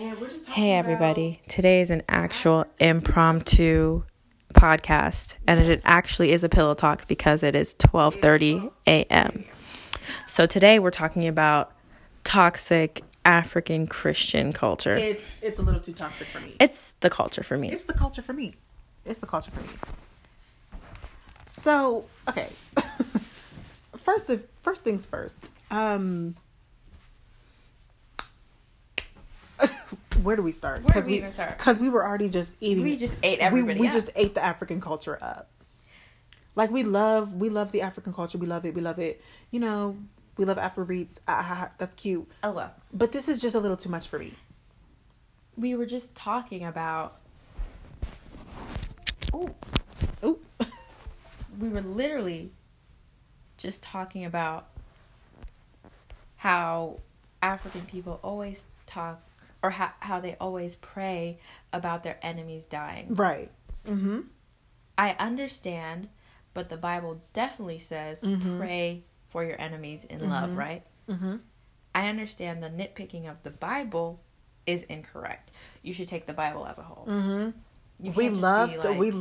Hey about- everybody. Today is an actual impromptu podcast and it actually is a pillow talk because it is 12:30 a.m. So today we're talking about toxic African Christian culture. It's it's a little too toxic for me. It's the culture for me. It's the culture for me. It's the culture for me. So okay, first of first things first. Um, where do we start? Where do we we even start? Because we were already just eating. We just ate everybody We, up. just ate the African culture up. Like we love, we love the African culture. We love it. We love it. You know, we love Afrobeats. Ah, that's cute. Oh well. But this is just a little too much for me. We were just talking about Ooh, Ooh. we were literally just talking about how African people always talk or how, how they always pray about their enemies dying. right. Mm-hmm. I understand, but the Bible definitely says Mhm. pray for your enemies in love, Mhm. right? Mm-hmm. I understand the nitpicking of the Bible is incorrect. You should take the Bible as a whole. We love to like- we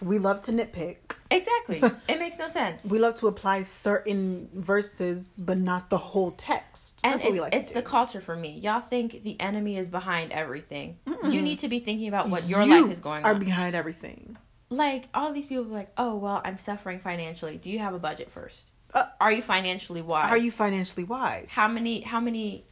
we love to nitpick. Exactly. it makes no sense. We love to apply certain verses, but not the whole text. and That's it's, what we like it's the culture for me. Y'all think the enemy is behind everything. You need to be thinking about what your You life is going on. are on. behind everything. like all these people are like, oh well, I'm suffering financially. Do you have a budget first? Uh, are you financially wise? Are you financially wise? How many how many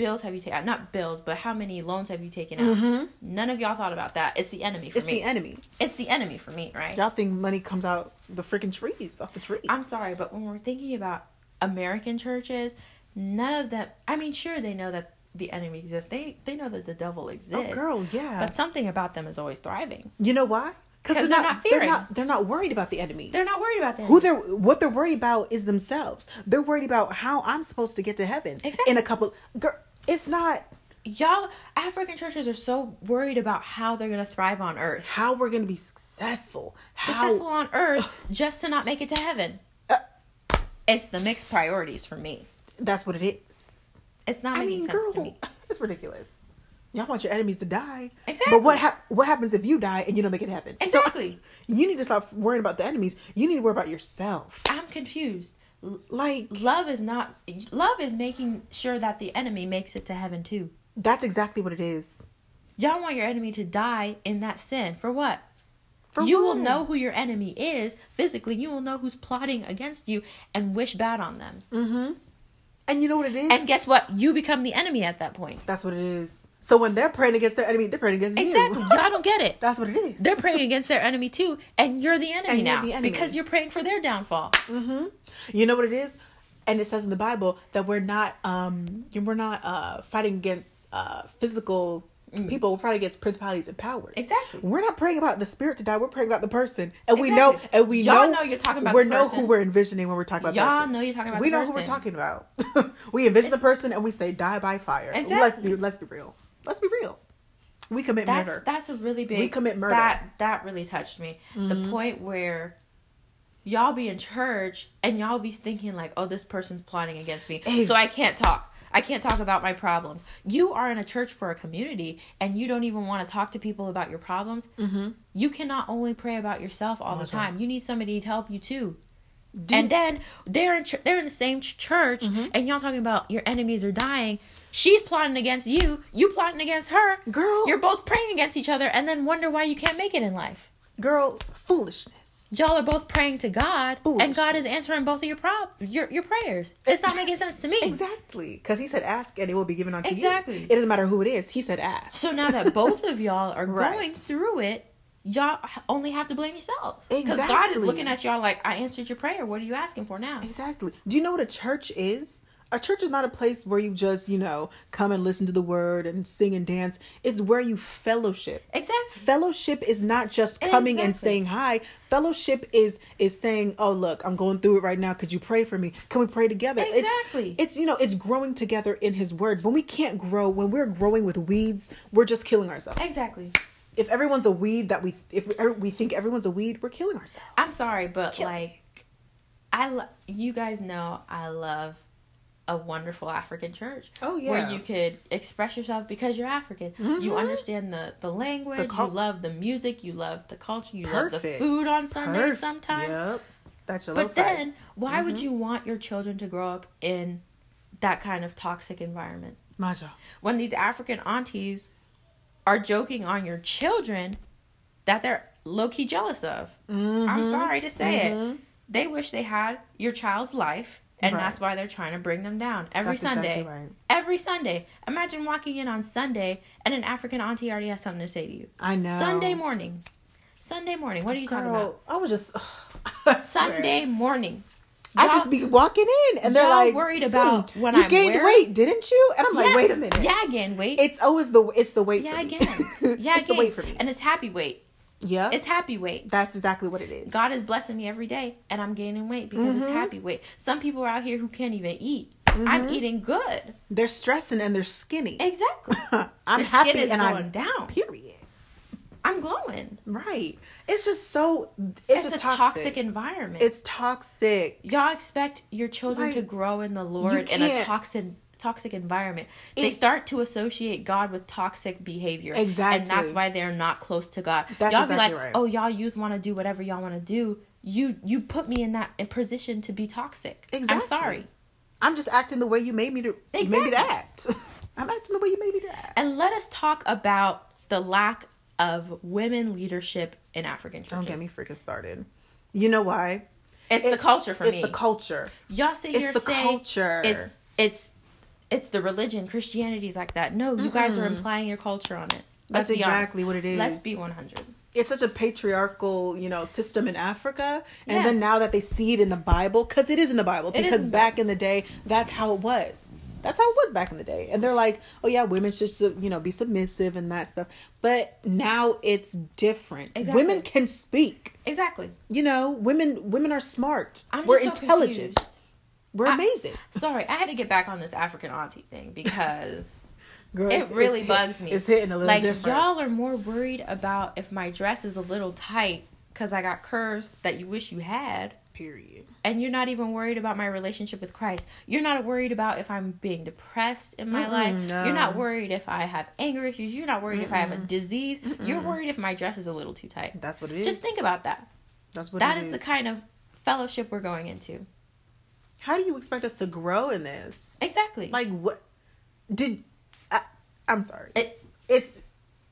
bills have you taken? out? Not bills, but how many loans have you taken out? Mhm. None of y'all thought about that. It's the enemy for It's me. the enemy. it's the enemy for me, right? Y'all think money comes out the freaking trees, off the tree. I'm sorry, but when we're thinking about American churches, none of them. I mean, sure they know that the enemy exists. They they know that the devil exists. oh, girl, yeah. But something about them is always thriving. you know why? 'Cause they're, they're not. not they're fearing. not. They're not worried about the enemy. They're not worried about that. Who they're what they're worried about is themselves. They're worried about how I'm supposed to get to heaven Exactly. in a couple. Girl, it's not Y'all African churches are so worried about how they're gonna thrive on earth. how we're gonna be successful. How Successful on earth just to not make it to heaven. Uh, It's the mixed priorities for me. that's what it is. It's not I making mean, sense girl, to me. it's ridiculous. Y'all want your enemies to die, Exactly. But what hap- what happens if you die and you don't make it to heaven? So, Exactly. you need to stop worrying about the enemies. You need to worry about yourself. I'm confused. Like Love is not love is making sure that the enemy makes it to heaven too. that's exactly what it is. Y'all want your enemy to die in that sin. For what? For you will know who your enemy is physically. You will know who's plotting against you and wish bad on them. Mm-hmm. And you know what it is? And guess what? You become the enemy at that point. that's what it is. So when they're praying against their enemy, they're praying against Exactly. you. Y'all don't get it. that's what it is. They're praying against their enemy too, and you're the enemy you're now the enemy. because you're praying for their downfall. Mm-hmm. You know what it is? And it says in the Bible that we're not um we're not uh fighting against uh physical people, we're fighting against principalities and powers. Mm. Exactly. We're not praying about the spirit to die, we're praying about the person. And we know and we Y'all know know you're talking about we know person. who we're envisioning when we're talking about the Y'all person. know you're talking about we know who we're talking about. we envision the person and we say die by fire. Let's Exactly. be let's be real. Let's be real. We commit That's murder. that's a really big. We commit murder. That that really touched me. The Mhm. point where y'all be in church and y'all be thinking like, "Oh, this person's plotting against me, Ex- so I can't talk. I can't talk about my problems." You are in a church for a community, and you don't even want to talk to people about your problems. mm-hmm. You cannot only pray about yourself all the That's time. You need somebody to help you too. Do- and then they're in ch- they're in the same ch- church, Mhm. and y'all talking about your enemies are dying. She's plotting against you. You plotting against her. Girl, You're both praying against each other, and then wonder why you can't make it in life. girl, foolishness. Y'all are both praying to God, and God is answering both of your prob your your prayers. Eh, it's not making sense to me. Exactly, because he said, "Ask and it will be given unto Exactly. you." Exactly. It doesn't matter who it is. He said, "Ask." So now that both of y'all are Right. going through it, y'all only have to blame yourselves. Because God is looking at y'all like, I answered your prayer. What are you asking for now? Exactly. Do you know what a church is? A church is not a place where you just, you know, come and listen to the word and sing and dance. It's where you fellowship. Exactly. Fellowship is not just coming and saying hi. Fellowship is is saying, "Oh, look, I'm going through it right now. Could you pray for me? Can we pray together?" Exactly. It's, it's you know, it's growing together in His Word. When we can't grow, when we're growing with weeds, we're just killing ourselves. Exactly. If everyone's a weed that we if er, we think everyone's a weed, we're killing ourselves. I'm sorry, but Kill- like, I lo- you guys know I love a wonderful African church. Oh, yeah. Where you could express yourself because you're African. You mm-hmm. understand the, the language, The cul- you love the music, you love the culture, you love the food on Sundays Perfect. sometimes. Yep. That's your But then, why would mm-hmm. you want your children to grow up in that kind of toxic environment? Maja. When these African aunties are joking on your children that they're low key jealous of. Mm-hmm. I'm sorry to say it. Mm-hmm. They wish they had your child's life, and Right. that's why they're trying to bring them down every That's Sunday. exactly right. Every Sunday. Imagine walking in on Sunday and an African auntie already has something to say to you. I know. Sunday morning. Sunday morning. What are you talking about? I was just I. Sunday morning. I just be walking in and they're like worried about "Hmm, when you I'm gained where?" weight, didn't you? And I'm like, wait a minute. Yeah, again, wait. It's always the it's the weight yeah, for me. again. Yeah, it's the weight for me. And it's happy weight. Yeah. It's happy weight. that's exactly what it is. God is blessing me every day, and I'm gaining weight because it's Mm-hmm. happy weight. Some people are out here who can't even eat. I'm Mm-hmm. eating good. They're stressing and they're skinny. Exactly. I'm Their happy skin is and going I'm down. Period. I'm glowing. Right. It's just so it's, It's, just a toxic. toxic. environment. It's toxic. Y'all expect your children Like, to grow in the Lord in a toxic toxic environment. they start to associate God with toxic behavior. Exactly. And that's why they're not close to God. That's y'all exactly be like, right. "Oh, y'all youth want to do whatever y'all want to do." You you put me in that in position to be toxic. Exactly. I'm sorry. I'm just acting the way you made me to made me to act. I'm acting the way you made me to act. And let us talk about the lack of women leadership in African churches. Don't get me freaking started. You know why? It's the culture for it's me. It's the culture. Y'all sit It's here the say culture. It's it's it's the religion. Christianity's like that. No, you guys are implying your culture on it. Let's That's be honest. exactly what it is. Let's be one hundred. It's such a patriarchal, you know, system in Africa, and Yeah. then now that they see it in the Bible, because it is in the Bible, It because back in the day, that's how it was. That's how it was back in the day, and they're like, "Oh yeah, women should, you know, be submissive and that stuff." But now it's different. Exactly. Women can speak. Exactly. You know, women women are smart. I'm We're so intelligent. confused. We're I- amazing. Sorry, I had to get back on this African auntie thing because Girl, it really it's hit- bugs me. It's hitting a little like different. Like, y'all are more worried about if my dress is a little tight because I got curves that you wish you had. Period. and you're not even worried about my relationship with Christ. You're not worried about if I'm being depressed in my Mm-mm, life. no. You're not worried if I have anger issues. You're not worried if I have a disease. You're worried if my dress is a little too tight. That's what it is. Just think about that. That's what That is the kind of fellowship we're going into. How do you expect us to grow in this? Exactly. Like what? Did I, I'm sorry. it, It's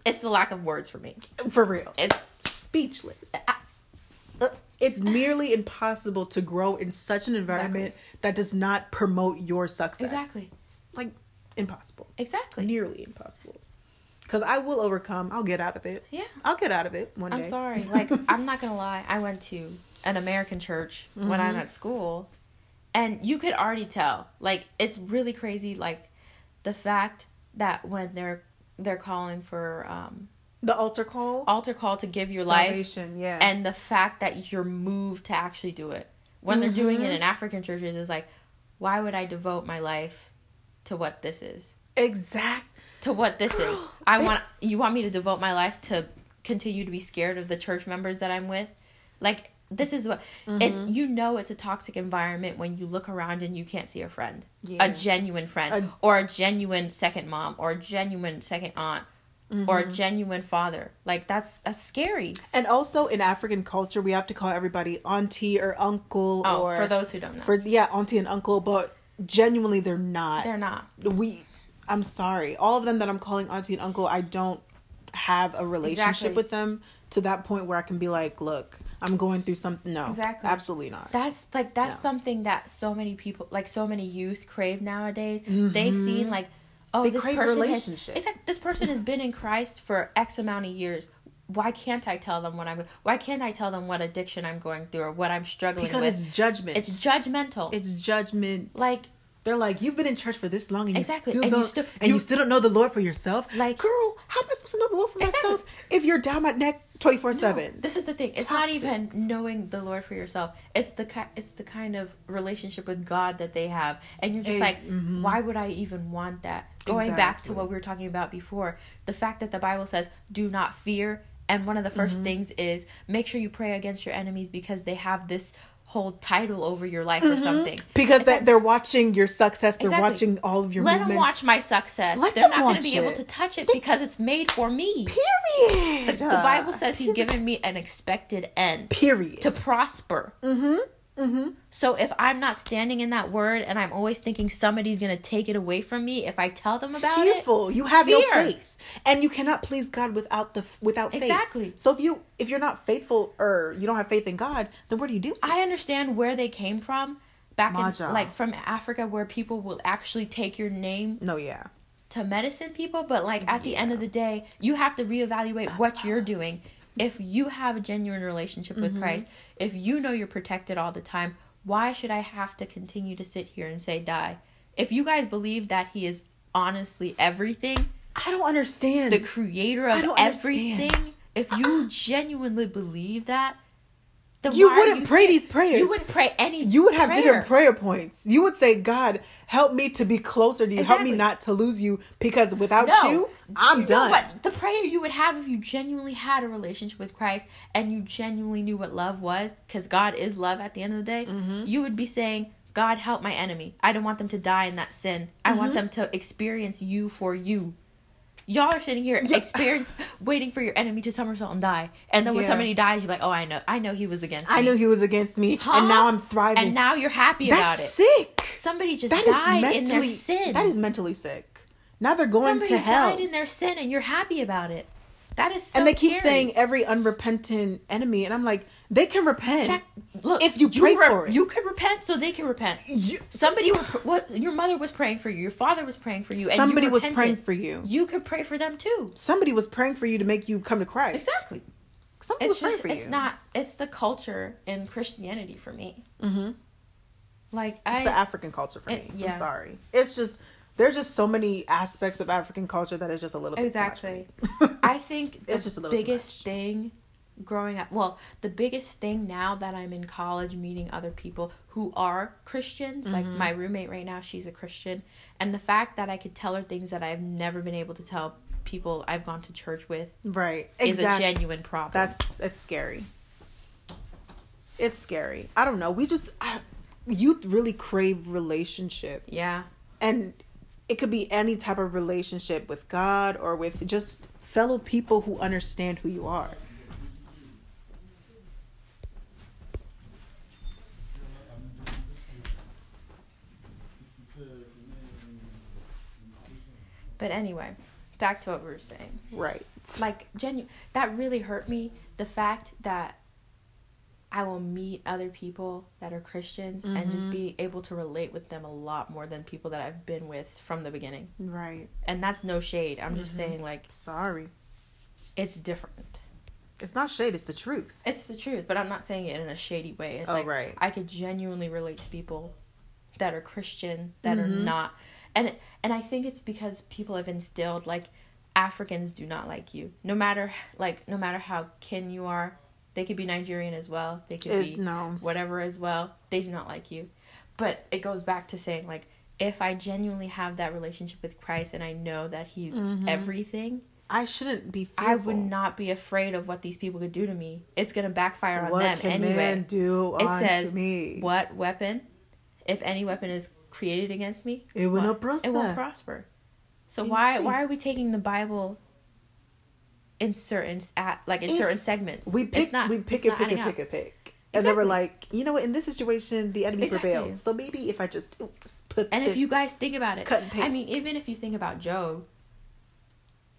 it's the lack of words for me. for real. It's Speechless. I- Uh, It's nearly impossible to grow in such an environment that does not promote your success. exactly. Like impossible. Exactly. Nearly impossible. Because I will overcome. I'll get out of it. Yeah. I'll get out of it one day. I'm sorry. Like, I'm not gonna lie. I went to an American church when I'm at school, and you could already tell. Like, it's really crazy. Like, the fact that when they're they're calling for um, The altar call. altar call to give your life, yeah. and the fact that you're moved to actually do it when they're doing it in African churches is like, why would I devote my life to what this is? exact. to what this Girl, is. I they- want you want me to devote my life to continue to be scared of the church members that I'm with. Like this is what it's Mm-hmm. you know it's a toxic environment when you look around and you can't see a friend. Yeah. A genuine friend A- or a genuine second mom or a genuine second aunt or Mm-hmm. a genuine father. Like that's that's scary. And also in African culture, we have to call everybody auntie or uncle Oh, or for those who don't know. for yeah, auntie and uncle, but genuinely they're not. They're not. We I'm sorry. All of them that I'm calling auntie and uncle, I don't have a relationship Exactly. with them to that point where I can be like, look, I'm going through something. No, Exactly. absolutely not. That's like that's No. something that so many people, like so many youth, crave nowadays. They've seen like, oh, Mm-hmm. They this crave person has, relationship. it's like this person has been in Christ for X amount of years. Why can't I tell them what I'm? Why can't I tell them what addiction I'm going through or what I'm struggling because with? Because it's judgment. It's judgmental. it's judgment. like they're like, you've been in church for this long, and Exactly, you still and you don't, still- and you, you- still don't know the Lord for yourself. Like- girl, how am I supposed to know the Lord for Exactly. myself if you're down my neck twenty four seven? This is the thing. It's not even knowing the Lord for yourself. It's the ki- it's the kind of relationship with God that they have, and you're just like, mhm. why would I even want that? Going back to what we were talking about before, the fact that the Bible says, "Do not fear," and one of the 1st Mm-hmm. things is make sure you pray against your enemies because they have this hold title over your life or something. because that like- they're watching your success. They're Exactly. watching all of your let movements. them watch my success. Let They're them not going to watch be able to touch it because it's made for me. Period. The, the Bible says He's given me an expected end Period. to prosper. Mm-hmm. Mm-hmm. So if I'm not standing in that word and I'm always thinking somebody's going to take it away from me if I tell them about it, fearful. You have no faith, and you cannot please God without the without faith. Exactly. So if you if you're not faithful or you don't have faith in God, then what do you do? I understand where they came from back Maja. in like from Africa where people will actually take your name No, yeah, to medicine people, but like at the end of the day, you have to reevaluate what you're doing. If you have a genuine relationship with Mm-hmm. Christ, if you know you're protected all the time, why should I have to continue to sit here and say die? If you guys believe that he is honestly everything, I don't understand. the creator of everything, understand. if you genuinely believe that, then You wouldn't pray saying- these prayers. You wouldn't pray any. you would have prayer. different prayer points. You would say, God, help me to be closer to you. Help me not to lose you because without No. you, I'm You done. what? The prayer you would have if you genuinely had a relationship with Christ and you genuinely knew what love was, because God is love at the end of the day, Mm-hmm. you would be saying, God, help my enemy. I don't want them to die in that sin. I Mm-hmm. want them to experience you for you. Y'all are sitting here experience waiting for your enemy to somersault and die. And then when Yeah. somebody dies, you're like, oh, I know. I know he was against me. I knew he was against me, Huh? and now I'm thriving. And now you're happy That's about it. sick. Somebody just That died mentally in their sin. That is mentally sick. Now they're going Somebody to hell. died in their sin and you're happy about it. That is so and they keep scary. saying every unrepentant enemy, and I'm like, they can repent. That, look, If you pray re- for it. you could repent, so they can repent. You- Somebody, were, what your mother was praying for you, your father was praying for you, and Somebody you was praying for you. You could pray for them too. Somebody was praying for you to make you come to Christ. Exactly. Somebody It's was praying for it's you. It's not. It's the culture in Christianity for me. Mm-hmm. Like It's I, the African culture for it- me. yeah. I'm sorry. It's just there's just so many aspects of African culture that is just a little bit too much Exactly. I think the It's just too biggest thing growing up, well, the biggest thing now that I'm in college meeting other people who are Christians, like Mm-hmm. my roommate right now, she's a Christian, and the fact that I could tell her things that I've never been able to tell people I've gone to church with right. is a genuine problem. That's it's scary. It's scary. I don't know. We just I, youth really crave relationship, yeah. and it could be any type of relationship with God or with just fellow people who understand who you are. But anyway, back to what we were saying. Right. like genuine that really hurt me the fact that i will meet other people that are christians and Mm-hmm. just be able to relate with them a lot more than people that i've been with from the beginning Right. and that's no shade i'm Mm-hmm. just saying like Sorry. it's different It's not shade. It's the truth. it's the truth but i'm not saying it in a shady way it's Oh, like right. i could genuinely relate to people that are christian that Mm-hmm. are not and and i think it's because people have instilled like africans do not like you no matter like no matter how kin you are they could be nigerian as well they could It- be no. whatever as well they do not like you but it goes back to saying like if i genuinely have that relationship with christ and i know that he's mm-hmm. everything I shouldn't be fearful. i would not be afraid of what these people could do to me it's gonna backfire on What them can anyway man do it says me? what weapon if any weapon is created against me It will what? not prosper. it won't prosper so In why why are we taking the bible in certain at like in It- certain segments We pick, it's not we pick it's it, not pick up. pick it, pick. And they were like, you know what? In this situation, the enemy Exactly. prevailed. So maybe if I just oops, put and if you guys think about it cut and i mean even if you think about job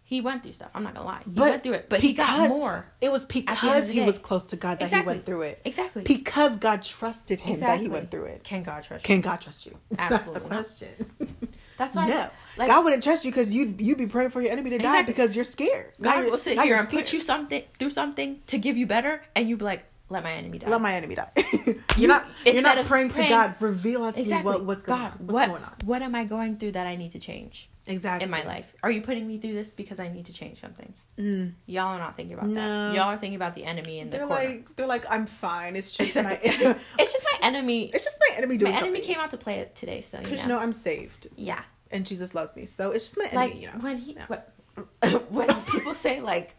he went through stuff i'm not gonna lie he But went through it but he got more it was the end of because he was close to God that Exactly. he went through it. exactly Because God trusted him that he went through it. can god trust you Can God trust you? That's the Absolutely question. that's why no, like God wouldn't trust you because you you'd be praying for your enemy to die because you're scared. God you're- will sit now here and put you something through something to give you better and you'd be like let my enemy die Let my enemy die. You- you're not. You're not of praying to God. Reveal unto exactly me what, what's going god on. What's what going on? what am i going through that i need to change Exactly. in my life are you putting me through this because i need to change something Mm. y'all are not thinking about No. that y'all are thinking about the enemy in the They're corner like they're like I'm fine. It's just my. it's just my enemy it's just my enemy doing my enemy something. came out to play it today so you because know, you know I'm saved yeah and Jesus loves me, so it's just my enemy. like you know. when he Yeah. when, when people say like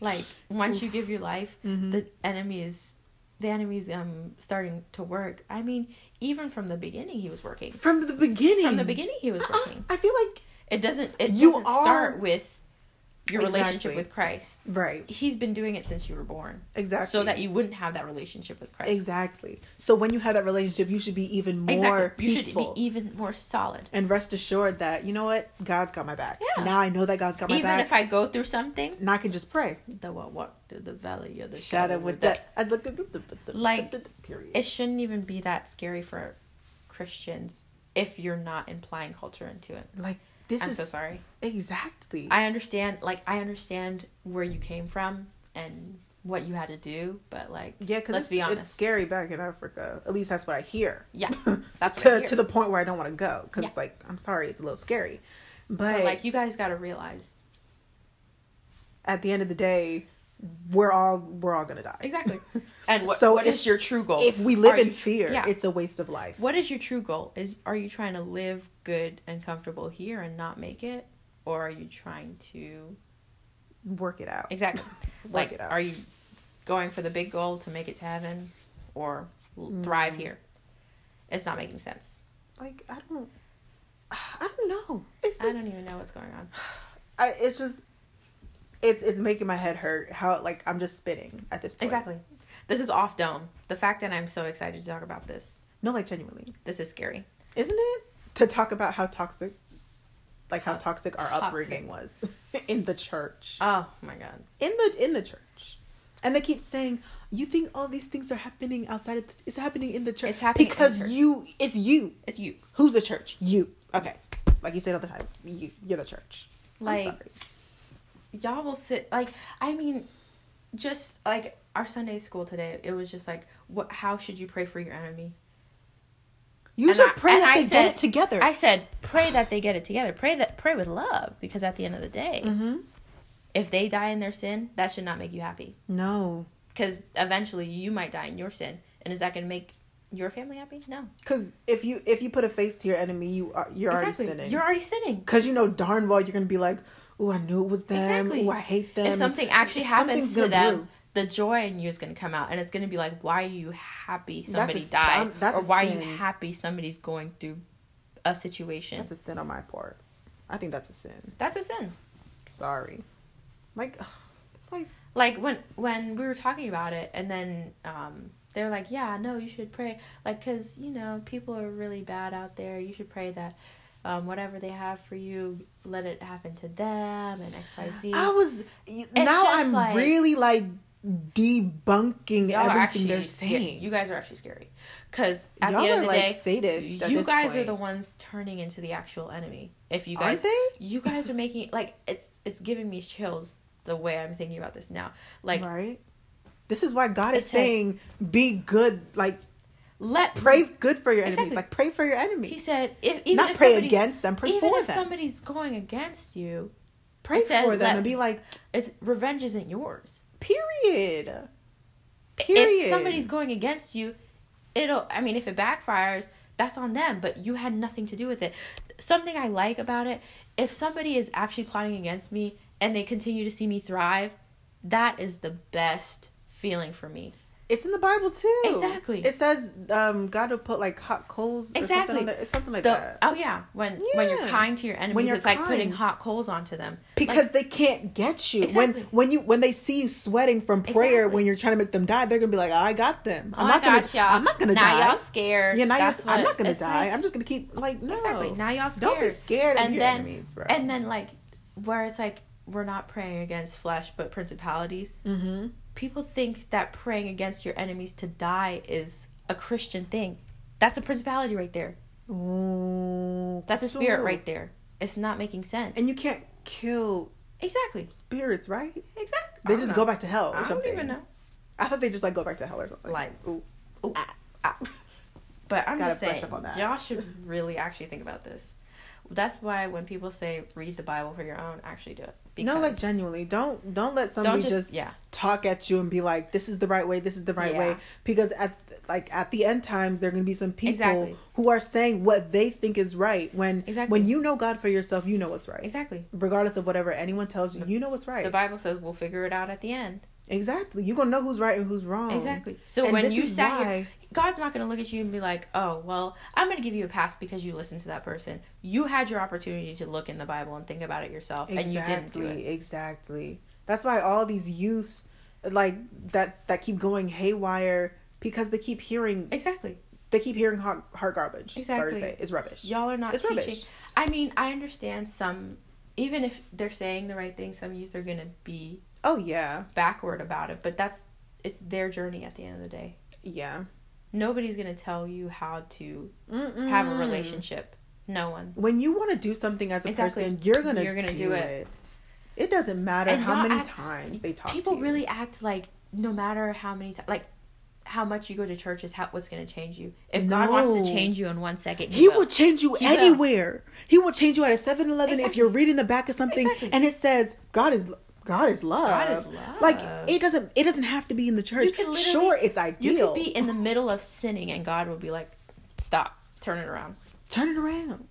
like once you give your life Mm-hmm. the enemy is the enemy's um starting to work. I mean, even from the beginning, he was working. From the beginning. From the beginning, he was Uh-uh. working. I feel like It doesn't. It You doesn't are- start with your relationship with Christ. right. He's been doing it since you were born, Exactly. so that you wouldn't have that relationship with Christ. Exactly. So when you have that relationship, you should be even more Exactly. You should peaceful. be even more solid. and rest assured that you know what God's got my back. Yeah. Now I know that God's got my Even back. Even if I go through something, and I can just pray. the what walk through the valley of the Shadow with that. I look at the, the, the, Like, the, the, period. It shouldn't even be that scary for Christians if you're not implying culture into it. like this I'm is so sorry. exactly. I understand, like, I understand where you came from and what you had to do, but like, yeah, because let's be honest. it's scary back in Africa. At least that's what I hear. Yeah, that's to to the point where I don't want to go because Yeah. like I'm sorry, it's a little scary. But, But like, you guys got to realize at the end of the day, we're all we're all gonna die. exactly. And what, So what if- is your true goal? If we live Are in you- fear, yeah. it's a waste of life. What is your true goal? Is are you trying to live good and comfortable here and not make it, or are you trying to Work it out. exactly Work like it out. are you going for the big goal to make it to heaven, or thrive Mm. here? It's not making sense. Like I don't, I don't know. It's I don't even know what's going on. I, it's just, it's it's making my head hurt. How like I'm just spinning at this point. Exactly. This is off dome. The fact that I'm so excited to talk about this, No, like genuinely, this is scary. isn't it? To talk about how toxic, like how How toxic our toxic. upbringing was in the church, Oh my god. in the in the church, and they keep saying, "You think all these things are happening outside of? The, it's happening in the church. It's happening because church. you. It's you. It's you. Who's the church? You. Okay, like you said all the time. You. You're the church. Like- I'm sorry. Y'all will sit like I mean, just like our Sunday school today, it was just like what how should you pray for your enemy? You And should I- pray that I they said- get it together. I said pray that they get it together. Pray that pray with love because at the end of the day, mm-hmm. if they die in their sin, that should not make you happy No, because eventually you might die in your sin, and is that going to make your family happy? No, because if you if you put a face to your enemy, you are you're exactly. already sinning. You're already sinning. Because you know darn well you're gonna be like, "Oh, I knew it was them. Exactly. Oh, I hate them." if something actually happens to them, the joy in you is going to come out, and it's going to be like, why are you happy somebody s- died, um, that's or a why are you happy somebody's going through a situation? That's a sin on my part. I think that's a sin. That's a sin. Sorry. Like, it's like Like when when we were talking about it, and then um, they were like, "Yeah, no, you should pray, like, cause you know people are really bad out there. You should pray that." Um, whatever they have for you, let it happen to them and X Y Z. I was now I'm like- really like debunking everything actually they're saying. You guys are actually scary, because at Y'all the end of the like day, sadists you guys are the ones turning into the actual enemy. If you guys, you guys are making like it's it's giving me chills the way I'm thinking about this now. Like right. This is why God is says- saying, "Be good." Like let pray good for your enemies. Exactly. Like pray for your enemies. He said, if even Not if pray against them. Pray even for if them. somebody's going against you, Pray for them let- and be like, it's revenge isn't yours. period. Period. If somebody's going against you, it'll. I mean, if it backfires, that's on them. But you had nothing to do with it. Something I like about it, if somebody is actually plotting against me and they continue to see me thrive, that is the best feeling for me. It's in the Bible too. Exactly. It says um, God will put like hot coals or Exactly. something on the, it's something like The, that. oh yeah, when when you're kind to your enemies, When you're it's like putting hot coals onto them. Because Like, they can't get you Exactly. when when you when they see you sweating from prayer Exactly. when you're trying to make them die they're gonna be like I got them oh, I'm I not gonna y'all. I'm not gonna die. now die y'all scared. yeah now That's you're, I'm not gonna die like. I'm just gonna keep like no Exactly. Now y'all scared. don't be scared of and your then, enemies bro And then like where it's like we're not praying against flesh but principalities. mm-hmm. People think that praying against your enemies to die is a Christian thing. That's a principality right there. Ooh, That's a spirit cool. right there. It's not making sense. and you can't kill exactly. spirits right Exactly. they just don't go back to hell or I don't something even know. I thought they just like go back to hell or something Like, Ooh. Ooh, ah. But I'm Gotta just saying, up on that. y'all should really actually think about this. That's why when people say read the Bible for your own, actually do it. No like genuinely don't don't let somebody just- just, yeah. talk at you and be like this is the right way this is the right Yeah. way because at like at the end time there are going to be some people Exactly. who are saying what they think is right when Exactly. when you know god for yourself you know what's right Exactly. regardless of whatever anyone tells you you know what's right The Bible says we'll figure it out at the end. Exactly. You're gonna know who's right and who's wrong. Exactly. So And when you sat here, God's not going to look at you and be like, "Oh, well, I'm going to give you a pass because you listened to that person." You had your opportunity to look in the Bible and think about it yourself, and you didn't do Exactly. it. Exactly. That's why all these youths like that that keep going haywire because they keep hearing Exactly. they keep hearing hot, hard garbage. Sorry Exactly. to say, it's rubbish. Y'all are not It's teaching. rubbish. I mean, I understand some, even if they're saying the right thing, some youth are going to be Oh yeah, backward about it, but that's it's their journey at the end of the day. yeah. Nobody's going to tell you how to Mm-mm. have a relationship. No one. When you want to do something as a Exactly. person, you're gonna You're gonna do, do it. it. it. doesn't matter And how many act- times they talk. People to you. People really act like no matter how many times, like how much you go to church is how what's going to change you. If God wants to change you in one second, He will. will change you He will. anywhere. He will change you at a 7-Eleven if you're reading the back of something Exactly. and it says God is God is love. God is love. Like it doesn't it doesn't have to be in the church. Sure, it's ideal. You could be in the middle of sinning, and God will be like, "Stop, turn it around." Turn it around.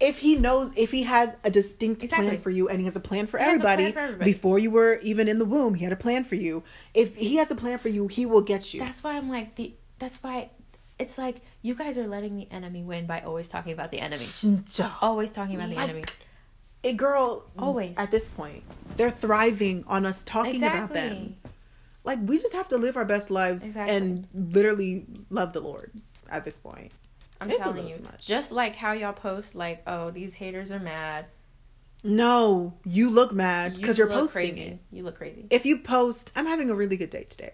If he knows, if he has a distinct Exactly. plan for you, and he has a plan for He has a plan everybody, for everybody. before you were even in the womb, he had a plan for you. If he has a plan for you, he will get you. That's why I'm like the. That's why it's like you guys are letting the enemy win by always talking about the enemy. Always talking about the Like, enemy. A girl, Always. at this point, they're thriving on us talking about them. Like we just have to live our best lives Exactly. and literally love the Lord at this point. I'm It's telling you, too much. just like how y'all post, like, "Oh, these haters are mad." No, you look mad because you are posting crazy. it. You look crazy. If you post, I'm having a really good day today,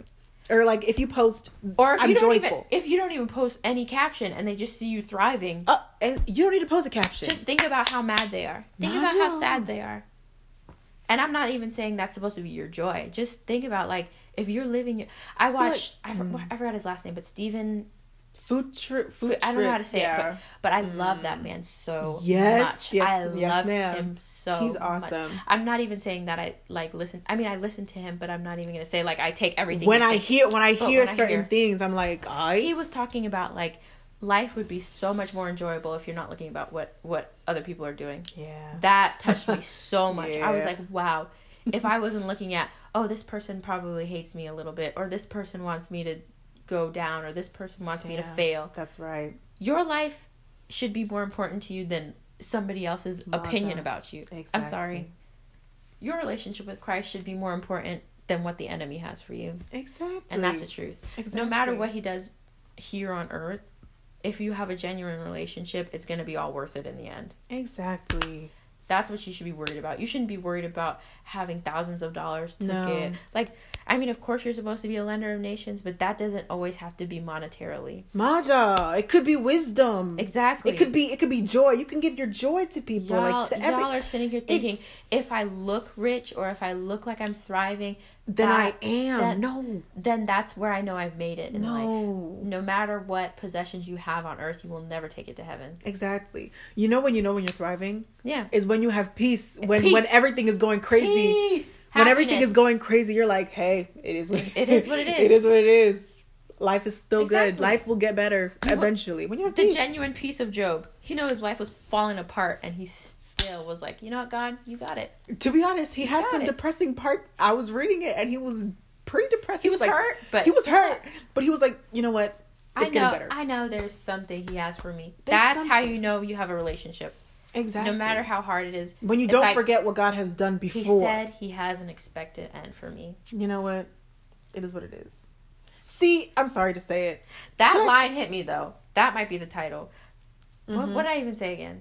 or like if you post, Or if I'm you don't joyful. even if you don't even post any caption and they just see you thriving, Uh, and you don't need to post a caption. just think about how mad they are. Think about how sad they are. And I'm not even saying that's supposed to be your joy. Just think about like if you're living. your- I Just like- watched. I, for, I forgot his last name, but Steven. Food trip. Food I don't know how to trip, say yeah. it, but but I love that mm. man so Yes, much. yes, I yes, love ma'am. him so. He's much. awesome. I'm not even saying that I like listen. I mean, I listen to him, but I'm not even gonna say like I take everything. when I hear when I hear when I certain hear- things, I'm like, I he was talking about like life would be so much more enjoyable if you're not looking about what what other people are doing. yeah. That touched me so much. I was like, wow. If I wasn't looking at, oh, this person probably hates me a little bit, or this person wants me to go down, or this person wants me to fail. That's right. Your life should be more important to you than somebody else's opinion about you. I'm sorry. Your relationship with Christ should be more important than what the enemy has for you. Exactly. And that's the truth. Exactly. No matter what he does here on earth, if you have a genuine relationship, it's going to be all worth it in the end. Exactly. That's what you should be worried about. You shouldn't be worried about having thousands of dollars to No. get. Like, I mean, of course, you're supposed to be a lender of nations, but that doesn't always have to be monetarily. Maja, it could be wisdom. Exactly. It could be it could be joy. You can give your joy to people, Y'all, like to every. y'all are sitting here thinking, if I look rich or if I look like I'm thriving, then that- I am. that- no, then that's where I know I've made it in life. no, No matter what possessions you have on earth, you will never take it to heaven. exactly. You know when you know when you're thriving Yeah. is when you have peace. When Peace. when everything is going crazy. Peace. When everything is going crazy, you're like, hey, it is what It is what it is. it is what it is. Life is still good. Life will get better You- eventually. When you have the peace. genuine peace of Job. He knew his life was falling apart, and he still was like, you know what, God, you got it. to be honest, he had some it. depressing part. I was reading it and he was pretty depressed. He was like, hurt, but he was hurt, but he was like, you know what? It's I getting know, better. I know. There's something he has for me. There's That's how you know you have a relationship. Exactly. No matter how hard it is. when you don't like, forget what God has done before. He said he has an expected end for me. you know what? It is what it is. See, I'm sorry to say it. That Should I- line hit me though. That might be the title. What, Mhm. what did I even say again?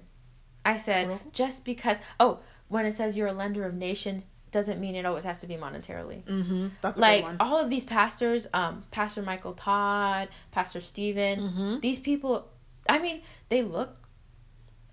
I said just because. Oh, when it says you're a lender of nation, doesn't mean it always has to be monetarily. Mm-hmm. That's a like good one. all of these pastors, um, Pastor Michael Todd, Pastor Stephen, Mhm. these people. I mean, they look.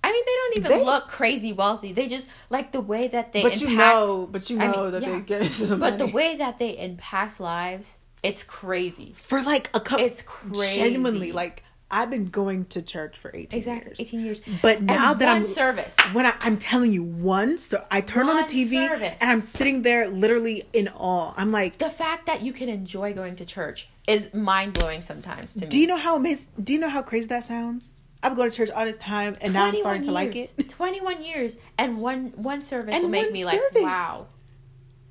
I mean, they don't even They- look crazy wealthy. They just like the way that they but impact. you know, but you I know mean, that yeah. they get some but the way that they impact lives, it's crazy. for like a couple. It's crazy. Genuinely, like I've been going to church for 18 Exactly, years. eighteen years. But now and that one I'm service, when I, I'm telling you, one, so I turn on the TV service. and I'm sitting there literally in awe. I'm like, the fact that you can enjoy going to church is mind blowing sometimes to me. do you know how amazing? Do you know how crazy that sounds? I've been going to church all this time, and now I'm starting to like it. Twenty one years, and one one service And will make me like, wow.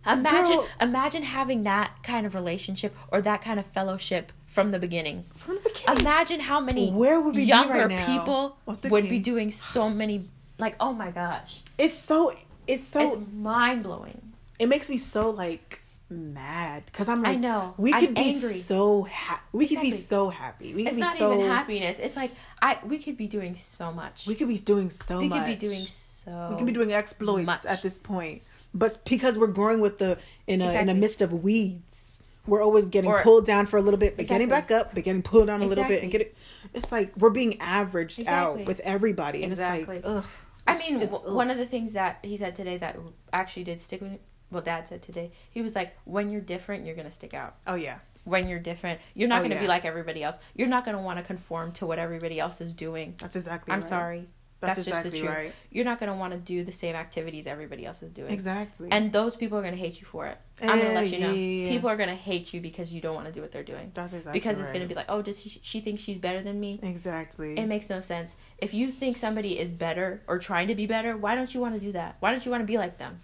Imagine Girl. imagine having that kind of relationship or that kind of fellowship from the beginning. From the beginning. Imagine how many Where would we be younger right now people would be doing so many like oh my gosh. It's so it's so it's mind blowing. it makes me so like mad because I'm like I know. we I'm could be angry. so happy. We could be so happy. We could It's be not so even happiness. It's like I we could be doing so much. we could be doing so We much. We could be doing so we could be doing exploits much. at this point. But because we're growing with the in a in a Exactly. midst of weeds, we're always getting Or- pulled down for a little bit, but getting back up, but getting pulled down a little bit, and get it. It's like we're being averaged Exactly. out with everybody, and Exactly. it's like, ugh. I mean, w- one of the things that he said today that actually did stick with me. Well, Dad said today. He was like, "When you're different, you're gonna stick out. Oh yeah, When you're different, you're not Oh, gonna be like everybody else. You're not gonna want to conform to what everybody else is doing. that's exactly. I'm right. sorry. That's, That's, exactly just the truth. right. You're not gonna want to do the same activities everybody else is doing. Exactly. And those people are gonna hate you for it. I'm gonna Eh, let you know. yeah, yeah, yeah. People are gonna hate you because you don't want to do what they're doing. that's exactly because it's right. gonna be like, oh, does she, she think she's better than me? exactly. It makes no sense. If you think somebody is better or trying to be better, why don't you want to do that? Why don't you want to be like them?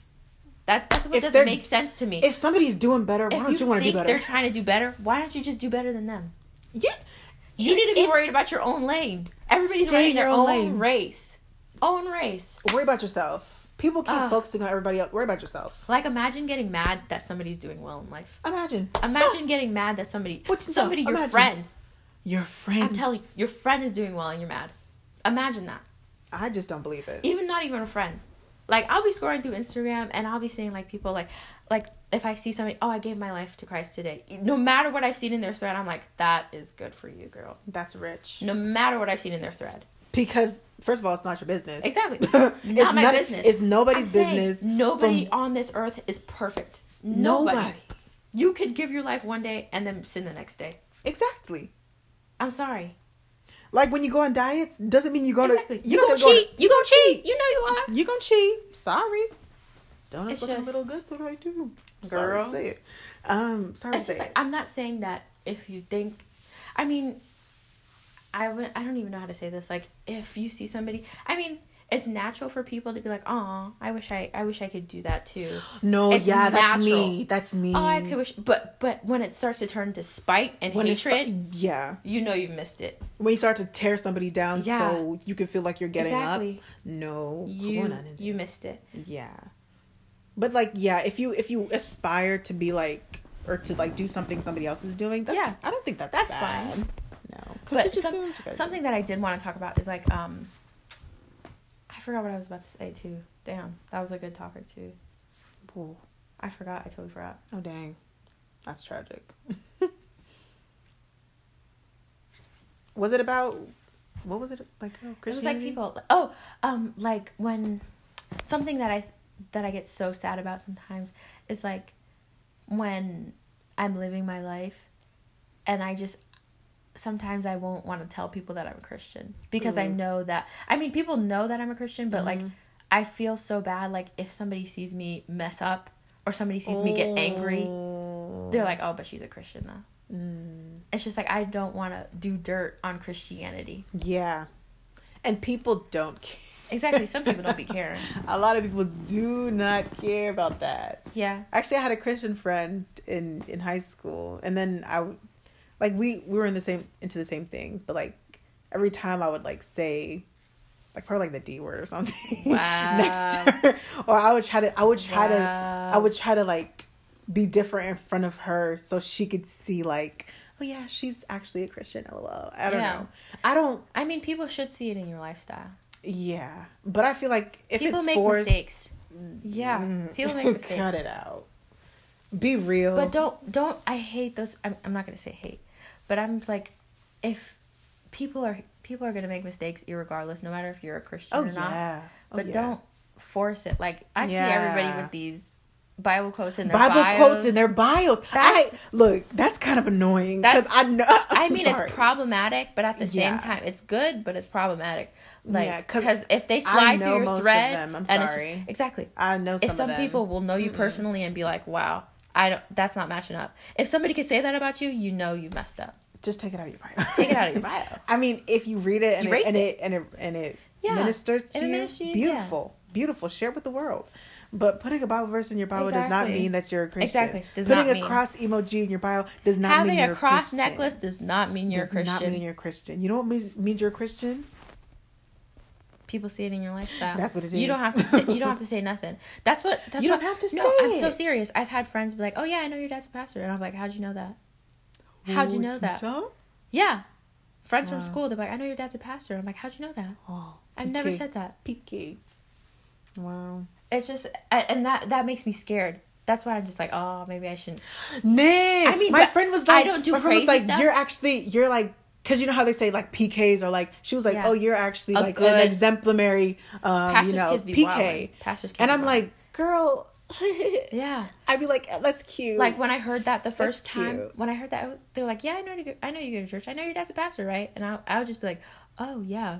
That that's what If doesn't make sense to me. if somebody's doing better, why if don't you, you want to do better? they're trying to do better, why don't you just do better than them? yeah. You need to be worried about your own lane. Everybody's Stay running in their own lane. race. Own race. Worry about yourself. People keep Ugh. focusing on everybody else. Worry about yourself. Like imagine getting mad that somebody's doing well in life. Imagine. Imagine getting mad that somebody What's somebody your Imagine. friend. Your friend. I'm telling you, your friend is doing well and you're mad. Imagine that. I just don't believe it. even not even a friend. Like I'll be scrolling through Instagram and I'll be seeing like people like like if I see somebody, oh I gave my life to Christ today. No matter what I've seen in their thread, I'm like, that is good for you, girl. That's rich. No matter what I've seen in their thread. Because first of all, it's not your business. Exactly. it's Not my business. It's nobody's I'm business. Nobody from- on this earth is perfect. Nobody. Nobody. You could give your life one day and then sin the next day. Exactly. I'm sorry. Like when you go on diets, doesn't mean you're gonna. Exactly. You're You gonna gonna go cheat. You gonna cheat. You know you are. You gonna cheat? Sorry. Don't It's just- little good what I do. Sorry Girl. to say it. Um, sorry it's to say like it. I'm not saying that if you think, I mean, I would I don't even know how to say this. Like if you see somebody, I mean, it's natural for people to be like, "Oh, I wish I I wish I could do that too." No, it's yeah, that's me. That's me. Oh, I could wish, but but when it starts to turn to spite and when hatred, yeah, you know you've missed it. when you start to tear somebody down, Yeah. so you can feel like you're getting Exactly. up. No, You come on, you missed it. yeah. But like, yeah, if you if you aspire to be like or to like do something somebody else is doing, that's, Yeah. I don't think that's That's bad. fine. No, But some, something that I did want to talk about is like um. I forgot what I was about to say too. Damn, that was a good topic too. Ooh. I forgot. I totally forgot. Oh dang, that's tragic. was it about? What was it like? Oh, It was like people. Oh, um, like when something that I that I get so sad about sometimes is like when I'm living my life, and I just sometimes I won't want to tell people that I'm a Christian because I know that. I mean, people know that I'm a Christian, but like Mhm. I feel so bad. Like if somebody sees me mess up or somebody sees me get angry, Oh. they're like, "Oh, but she's a Christian though." Mm, It's just like I don't want to do dirt on Christianity. yeah, and people don't care. Exactly. Some people don't be caring. A lot of people do not care about that. Yeah. Actually, I had a Christian friend in in high school, and then I, like, we we were in the same into the same things, but like every time I would like say, like probably like the D word or something Wow. next to her, or I would try to I would try to I would try to like be different in front of her so she could see like, oh yeah, she's actually a Christian. LOL. I don't Yeah. know. I don't. I mean, people should see it in your lifestyle. Yeah, but I feel like if people it's make forced, mistakes. Yeah, mm, people make mistakes. Cut it out. Be real. But don't don't. I hate those. I'm, I'm not gonna say hate, but I'm like, if people are people are gonna make mistakes, irregardless, no matter if you're a Christian Oh or not. yeah. Oh, But yeah. don't force it. Like I see everybody with these Bible quotes in their Bible bios. quotes in their bios. I look. That's kind of annoying because I know. I mean, sorry. it's problematic, but at the Yeah. same time, it's good, but it's problematic. Like, Yeah, 'cause because if they slide through your thread, them, I'm and it's sorry. just, exactly. I know some if some people will know you personally and be like, "Wow, I don't," that's not matching up. If somebody could say that about you, you know you messed up. just take it out of your bio. Take it out of your bio. I mean, if you read it and, it, and it. it and it and it Yeah. ministers to it you, to yeah. beautiful, beautiful. Share it with the world. But putting a Bible verse in your Bible does not mean that you're a Christian. Exactly. Does putting not a cross emoji in your bio does not Having mean you're a cross Christian. necklace does not mean you're does a Christian. not mean you're a Christian. You know what means means you're a Christian? People see it in your lifestyle. That's what it is. You don't have to. Say, you don't have to say nothing. That's what. That's You don't have to no, say I'm so serious. I've had friends be like, "Oh yeah, I know your dad's a pastor," and I'm like, "How'd you know that?" How'd you know that? Yeah, friends from school. They're like, "I know your dad's a pastor." I'm like, "How'd you know that?" Oh, I've never said that. PK. Wow. It's just, and that that makes me scared. That's why I'm just like, oh, maybe I shouldn't. Nay. I mean, my friend was I like, don't do my friend was like, stuff. you're actually, you're like, because you know how they say like PKs are like, she was like, Yeah. oh, you're actually A like good- an exemplary, um, you know, PK. wildin'. Pastors' kids and I'm like, girl, Yeah. I'd be like, that's cute. Like when I heard that the first time, cute. when I heard that, they're like, "Yeah, I know you. Go, I know you go to church. I know your dad's a pastor, right?" And I, I would just be like, "Oh yeah,"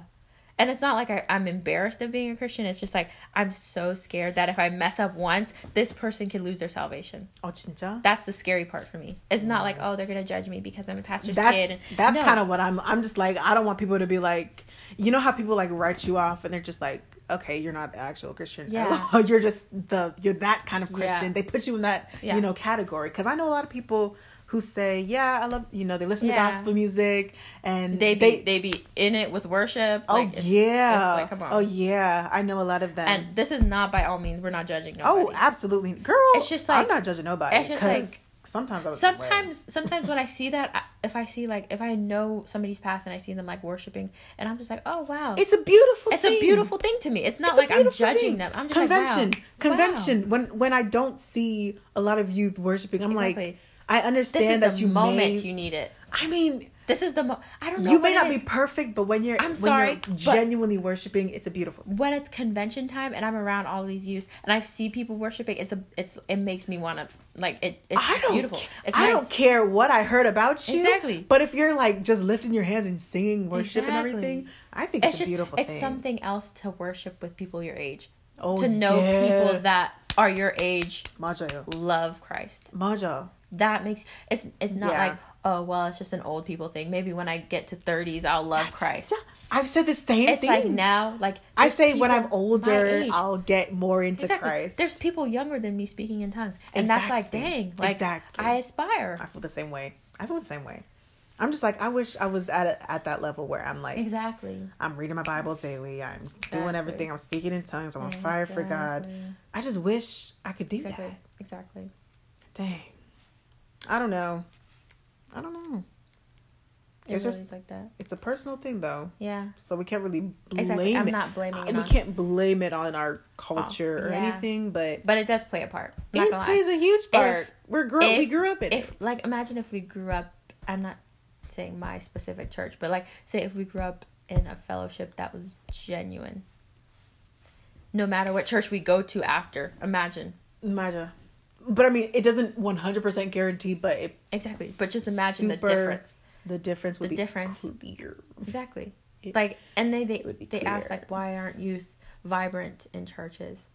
and it's not like I, I'm embarrassed of being a Christian. It's just like I'm so scared that if I mess up once, this person could lose their salvation. oh, 진짜? That's the scary part for me. It's not like, oh, they're gonna judge me because I'm a pastor's That's, kid. And, that's no. kind of what I'm, I'm just like, I don't want people to be like, you know how people like write you off and they're just like, okay, you're not actual Christian. Yeah. you're just the, you're that kind of Christian. Yeah. They put you in that, Yeah. you know, category. Cause I know a lot of people who say, yeah, I love, you know, they listen Yeah. to gospel music and they be they, be in it with worship. oh Like, it's- yeah. it's like, come on. Oh yeah. I know a lot of them. And this is not by all means. We're not judging. Nobody. oh, absolutely. Girl, It's just like I'm not judging nobody. it's just like- sometimes I was like, sometimes sometimes when i see that if i see like if i know somebody's past and i see them like worshiping and i'm just like oh wow it's a beautiful it's thing. a beautiful thing to me it's not It's like i'm judging thing. them i'm just convention like wow. convention Wow. when when i don't see a lot of youth worshiping i'm like I this understand is that the you moment may you need it i mean this is the mo i don't know you may not be perfect but when you're I'm when sorry, you're genuinely worshiping it's a beautiful when it's convention time and i'm around all these youth and i see people worshiping it's a it's it makes me want to like it it's I don't, beautiful it's I nice. don't care what I heard about you. Exactly. But if you're like just lifting your hands and singing worship Exactly. and everything, I think it's, it's a just beautiful it's thing. something else to worship with people your age oh, to know yeah. people that are your age Maja, love christ Maja. That makes it's it's not Yeah. like oh well it's just an old people thing maybe when i get to 30s i'll love christ I've said the same it's thing. like now like I say when I'm older. I'll get more into exactly Christ. there's people younger than me speaking in tongues and that's like dang like Exactly. i aspire I feel the same way. I feel the same way. I'm just like I wish I was at a, at that level where I'm like exactly I'm reading my Bible daily. I'm doing everything. I'm speaking in tongues. I'm on fire for God. I just wish I could do exactly that. exactly Dang. I don't know. I don't know. it It's really just like that it's a personal thing though, yeah so we can't really blame exactly i'm it. not blaming it we on can't blame it on our culture or yeah. anything, but but it does play a part it gonna lie. plays a huge part. If- We're grew we grew up in if it. like imagine if we grew up i'm not saying my specific church but like say if we grew up in a fellowship that was genuine no matter what church we go to after imagine Imagine. But I mean, it doesn't 100% guarantee, but it, exactly but just imagine the difference the difference would The be difference. clear. exactly It- like and they they, it would be they ask like why aren't youth vibrant in churches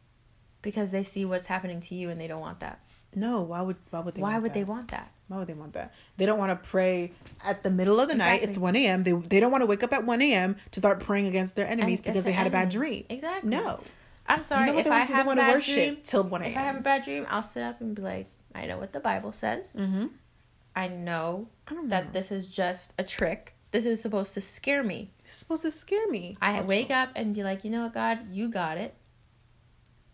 because they see what's happening to you and they don't want that No, why would why would they? why want would that? they want that Why would they want that? They don't want to pray at the middle of the night. It's one a.m. They they don't want to wake up at one a.m. to start praying against their enemies Against because the they had a bad dream. exactly No, i'm sorry you know if i want to do? They have a bad worship dream till one if I have a bad dream, I'll sit up and be like, I know what the Bible says. Mm-hmm. I know I don't know. that this is just a trick. This is supposed to scare me. It's supposed to scare me. I wake up and be like, you know what, God, you got it.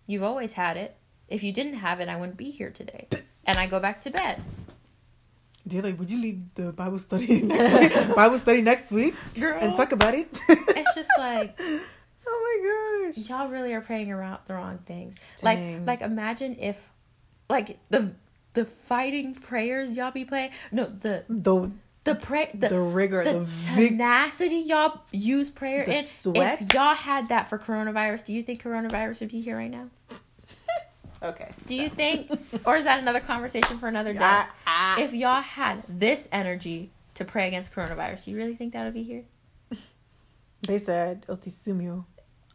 You've always had it. If you didn't have it, I wouldn't be here today. And I go back to bed. Like, would you lead the Bible study next week? Bible study next week Girl, and talk about it. it's just like my gosh. y'all really are praying around the wrong things. Dang. Like, like imagine if, like the the fighting prayers y'all be playing. No, the The the pray the, the rigor, the, the, vig- tenacity y'all use prayer The in. sweat. If y'all had that for coronavirus, do you think coronavirus would be here right now? Okay. Do you think, or is that another conversation for another day? I, I, if y'all had this energy to pray against coronavirus, do you really think that would be here? they said Otisumio.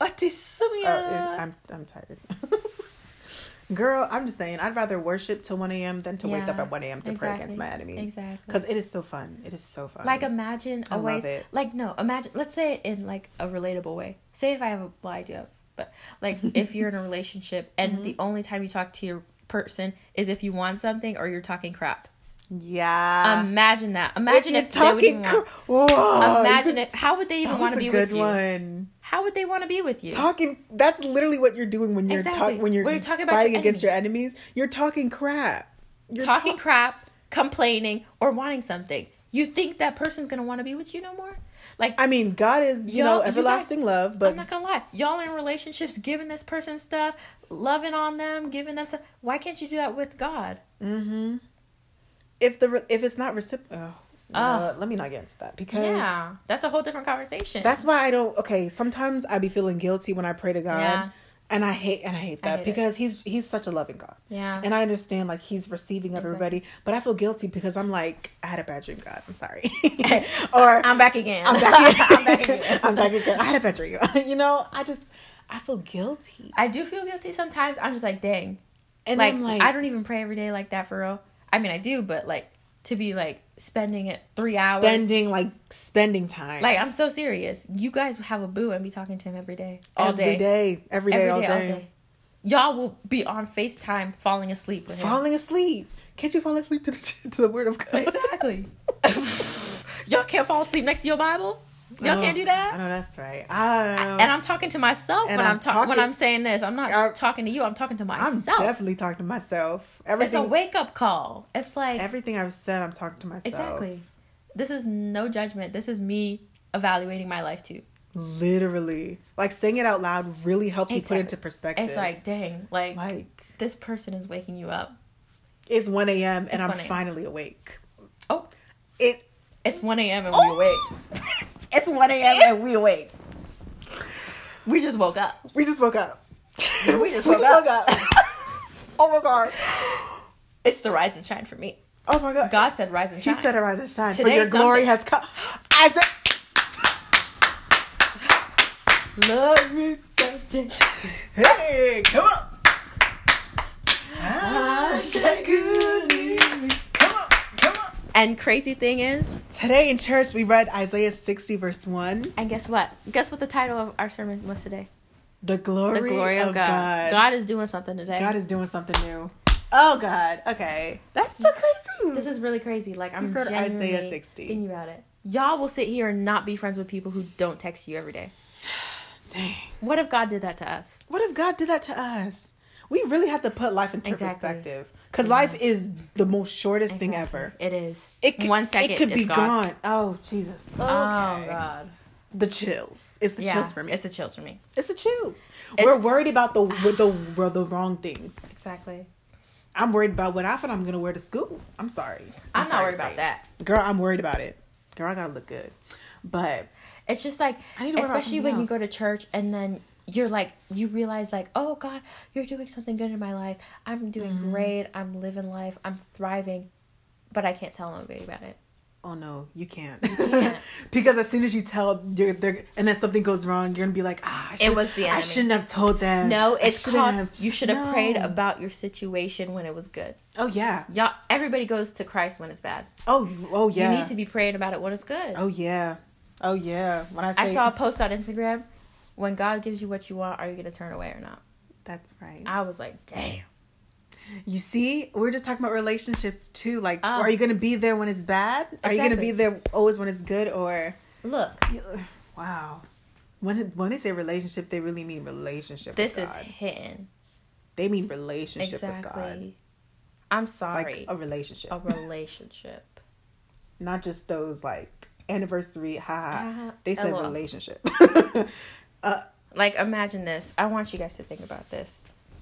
Uh, I'm I'm tired. Girl, I'm just saying, I'd rather worship till 1 a.m. than to wake up at 1 a.m. to pray against my enemies. Exactly. Because it is so fun. It is so fun. Like imagine I a love way, it. like no, imagine. Let's say it in like a relatable way. Say if I have a, well, I do have but like if you're in a relationship and Mm-hmm. the only time you talk to your person is if you want something or you're talking crap. Yeah. Imagine that. Imagine you're if, they would even want, Whoa, imagine it. How would they even want to be a good with you? one. How would they want to be with you? Talking. That's literally what you're doing when you're Exactly. talk, when you're, When you're talking fighting your against your enemies. You're talking crap. You're talking talk- crap, complaining, or wanting something. You think that person's gonna want to be with you no more? Like I mean, God is you know you everlasting love, but I'm not gonna lie, y'all in relationships, giving this person stuff, loving on them, giving them stuff. Why can't you do that with God? hmm if the re- if it's not reciprocal, oh, Ah. let me not get into that because Yeah, that's a whole different conversation. that's why I don't. Okay, sometimes I be feeling guilty when I pray to God, Yeah. and I hate and I hate that hate it. because he's he's such a loving God. yeah. And I understand like he's receiving of Exactly. everybody, but I feel guilty because I'm like I had a bad dream, God. I'm sorry. or I'm back again. I'm back. I'm back again. I'm back again. I had a bad dream. you know, I just I feel guilty, I do feel guilty sometimes. I'm just like, dang. and like, I'm like I don't even pray every day like that for real. I mean, I do, but like to be like spending it three hours. spending like spending time Like I'm so serious. You guys have a boo and be talking to him every day, all every day, day, every day, all day. Y'all will be on Facetime falling asleep with him. falling asleep. Can't you fall asleep to the, to the word of God? Exactly. Y'all can't fall asleep next to your Bible. Y'all No, can't do that. I know that's right. I don't know. And I'm talking to myself And when I'm ta- when I'm saying this. I'm not I'm- talking to you. I'm talking to myself. I'm definitely talking to myself. it's a wake up call. It's like everything I've said, I'm talking to myself. exactly. This is no judgment. This is me evaluating my life too. Literally, like saying it out loud really helps you put Exactly. into perspective. It's like, dang, like, like this person is waking you up. it's 1 a.m. and I'm 1 a.m.. finally awake. Oh, It it's 1 a.m. and Oh. we awake. it's 1 a.m. and we awake. We just woke up. we just woke up. We just woke up. oh my god. It's the rise and shine for me. Oh my god. God said rise and shine. He shine. said arise and shine. For Today your is glory has come. As a- Love me, Hey, come on. Ah, Come on, come on. And crazy thing is, Today in church we read Isaiah 60 verse 1. and guess what? Guess what the title of our sermon was today? The glory, The glory of, God. God. God is doing something today. God is doing something new. Oh God. Okay. That's so crazy. This is really crazy. Like I'm genuinely Isaiah 60. thinking about it. Y'all will sit here and not be friends with people who don't text you every day. Dang. What if God did that to us? What if God did that to us? We really have to put life into Exactly. perspective. Because life is the most shortest thing ever. It is. It could, One second, it could be gone. gone. Oh Jesus. Oh, okay. Oh God. The chills. It's the yeah, chills for me. It's the chills for me. It's the chills. It's- We're worried about the the the, wrong things. Exactly. I'm worried about what outfit I'm gonna wear to school. I'm sorry. I'm, not sorry worried about that. Girl, I'm worried about it. Girl, I gotta look good. But It's just like, I need to worry about especially when you go to church and then you're like, you realize like, oh God, you're doing something good in my life. I'm doing Mm-hmm. great. I'm living life. I'm thriving, but I can't tell nobody about it. oh no, you can't. can't. because as soon as you tell you're there and then something goes wrong, you're gonna be like, ah, I It should- was the I enemy. shouldn't have told them. No, I it's shouldn't called. have- You should have prayed about your situation when it was good. Oh yeah. Y'all, everybody goes to Christ when it's bad. Oh oh yeah. You need to be praying about it when it's good. Oh yeah. Oh yeah. When I say I saw a post on Instagram. When God gives you what you want, are you gonna turn away or not? that's right. I was like, damn. You see, we're just talking about relationships too. Like, Oh. are you gonna be there when it's bad? Are you gonna be there always when it's good? Or Look, wow, when when they say relationship, they really mean relationship. this with is hitting. they mean relationship with God, I'm sorry. like a relationship, a relationship. not just those like anniversary. Ha ha. They said LOL. relationship. Like, imagine this. I want you guys to think about this.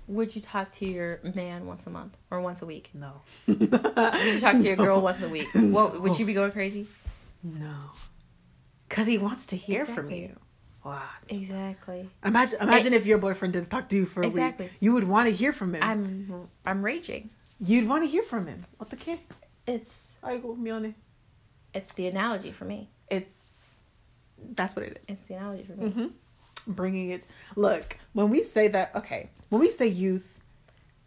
Would you talk to your man once a month or once a week? no. Would you talk to your girl once a week? What would she be going crazy? No, because he wants to hear from you. Wow. Exactly. Imagine, imagine if your boyfriend didn't talk to you for a Exactly. week. You would want to hear from him. I'm I'm raging. You'd want to hear from him. What the kid? It's I go Mione. it's the analogy for me. It's that's what it is. It's the analogy for me. hmm Bringing it. Look, when we say that, okay, when we say youth,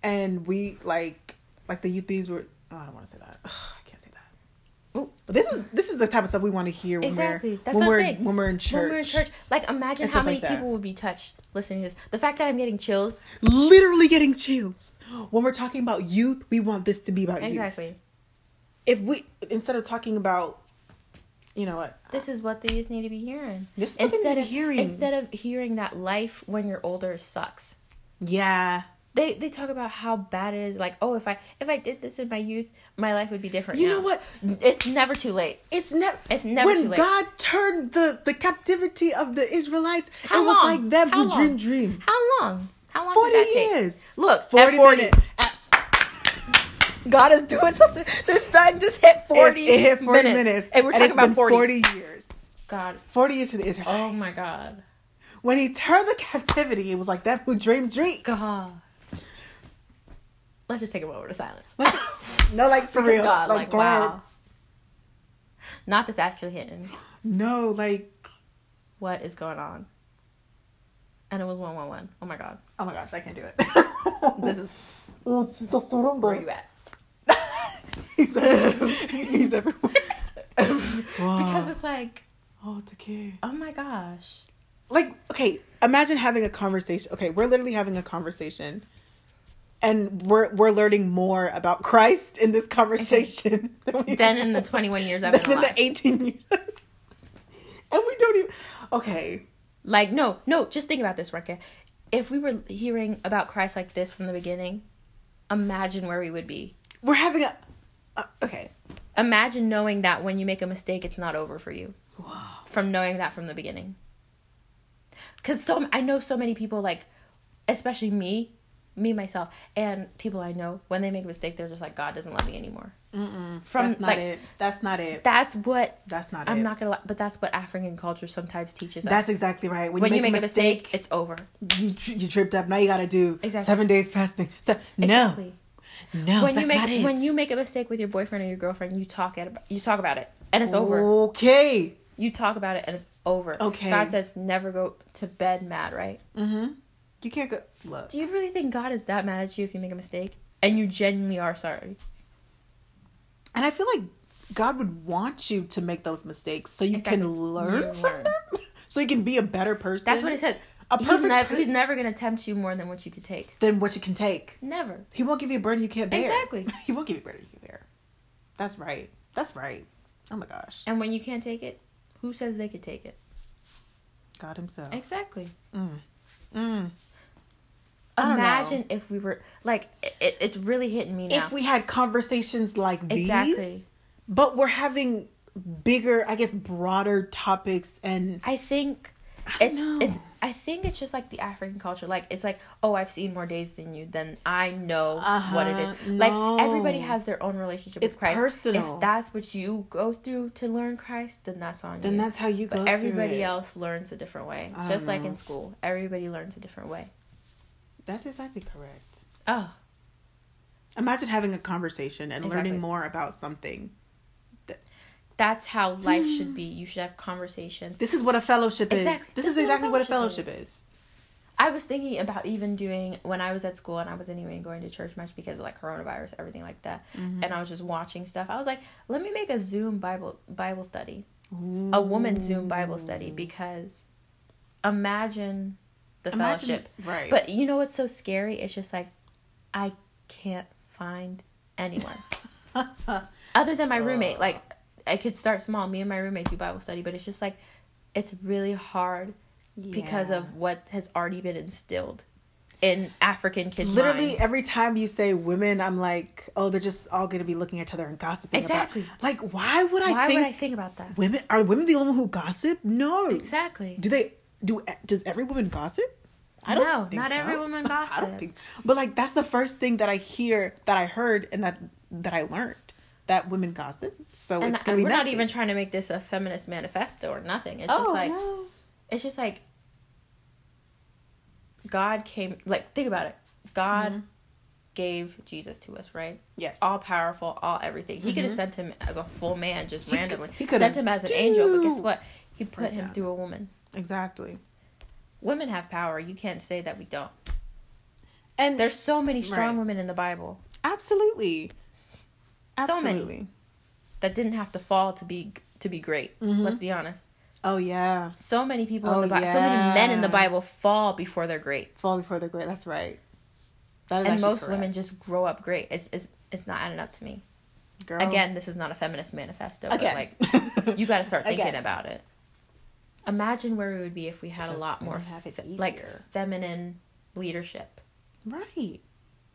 and we like like the youth these were. Oh, I don't want to say that. Ugh, I can't say that. Ooh, But this is this is the type of stuff we want to hear when Exactly. we're That's when what I'm saying. when we're in church. When we're in church, like imagine how many like people would be touched listening to this. The fact that I'm getting chills. Literally getting chills. When we're talking about youth, we want this to be about youth. Exactly. If we instead of talking about, you know what? This is what the youth need to be hearing. This is what they instead need of to be hearing. instead of hearing that life when you're older sucks. Yeah. They they talk about how bad it is. Like, oh, if I if I did this in my youth, my life would be different. You now. know what? It's never too late. It's never. It's never when too late. God turned the the captivity of the Israelites. How it was like them How who long? dream dream. How long? How long? Forty did that take? years. Look, Forty, at 40 minutes. At- God is doing something. This thing just hit 40 it, it hit forty minutes. minutes, And we're talking it's about been 40. forty years. God. Forty years to the Israelites. Oh my God. When he turned the captivity, it was like that who dream dreams. God. Let's just take a moment of silence. Let's- no, like for Because real. God, like, like, God. wow. Not this actually hitting. No, like What is going on? And it was 111. Oh my God. oh my gosh, I can't do it. This is it's where you at? he's everywhere. he's everywhere. Because it's like, oh, the kid. oh my gosh. Like, okay, imagine having a conversation. Okay, we're literally having a conversation, and we're we're learning more about Christ in this conversation than, we Then in the 21 years I've than been in alive. the eighteen years, and we don't even. Okay, Like, no, no, just think about this, Rekka. If we were hearing about Christ like this from the beginning, imagine where we would be. we're having a. Uh, okay, Imagine knowing that when you make a mistake, it's not over for you. wow. From knowing that from the beginning. Because so I know so many people, like, especially me, me myself, and people I know, when they make a mistake, they're just like, God doesn't love me anymore. Mm-mm. From, that's not like, it. That's not it. That's what That's not I'm it. not gonna lie, but that's what African culture sometimes teaches us. That's exactly right. when you make, a mistake, it's over. you you tripped up. Now you got to do Exactly. seven days fasting. So, Exactly. no, no, when that's you make not it. when you make a mistake with your boyfriend or your girlfriend, you talk at you talk about it, and it's over. Okay. You talk about it, and it's over. Okay. God says never go to bed mad, right? Mm-hmm. You can't go. Look. Do you really think God is that mad at you if you make a mistake and you genuinely are sorry? And I feel like God would want you to make those mistakes so you Exactly. can learn You from learn. them, so you can be a better person. That's what it says. A he's perfect never per- he's never gonna tempt you more than what you could take. Than what you can take. Never. He won't give you a burden you can't bear. Exactly. He won't give you a burden you can't bear. That's right. That's right. Oh my gosh. And when you can't take it, who says they could take it? God Himself. Exactly. Mm. Mm. I don't Imagine if we were like it, it's really hitting me now. If we had conversations like these, Exactly. but we're having bigger, I guess, broader topics and I think don't it's know. it's I think it's just like the African culture. Like it's like, oh, I've seen more days than you, then I know what it is. Uh-huh. Like No. everybody has their own relationship It's with Christ. personal. If that's what you go through to learn Christ, then that's on then you. Then that's how you go. but through everybody else learns a different way. I Just like know. in school. Everybody learns a different way. That's exactly correct. Oh, Imagine having a conversation and Exactly. learning more about something. That's how life should be. You should have conversations. This is what a fellowship is. Exactly. This, is exactly what a fellowship fellowship is. I was thinking about even doing when I was at school and I wasn't even going to church much because of like coronavirus, everything like that. Mm-hmm. And I was just watching stuff. I was like, let me make a Zoom Bible Bible study, a woman Zoom Bible study because imagine the Imagine- fellowship. right. But you know what's so scary? It's just like I can't find anyone other than my roommate. Like I could start small. Me and my roommate do Bible study, but it's just like it's really hard because of what has already been instilled in African kids. Literally minds. every time you say women, I'm like, oh, they're just all going to be looking at each other and gossiping. Exactly. About, like, why would I Why think would I think about that? women are women the only one who gossip? No. Exactly. Do they? Do does every woman gossip? I don't. No, not every woman I gossip. don't think. But like that's the first thing that I hear that I heard and that that I learned that women gossip. So And it's gonna be we're messy. not even trying to make this a feminist manifesto or nothing. It's oh just like no. it's just like God came like think about it. God Mm-hmm. gave Jesus to us, right? Yes. All powerful, all everything. He could have sent him as a full man just Mm-hmm. He randomly. could- he could've- sent him as an angel, but guess what? He put him down. through a woman. exactly. Women have power. You can't say that we don't. And There's so many strong Right. women in the Bible. absolutely, So many. that didn't have to fall to be to be great. Mm-hmm. Let's be honest. Oh yeah. So many people Oh, in the Bible, so many men in the. Bible fall before they're great, Fall before they're great. That's right. That is and most correct. women just grow up great. It's it's it's not adding up to me. Girl. Again, this is not a feminist manifesto, Again. but like you got to start thinking Again. about it. Imagine where we would be if we had Because a lot more have it fe- like feminine leadership. right.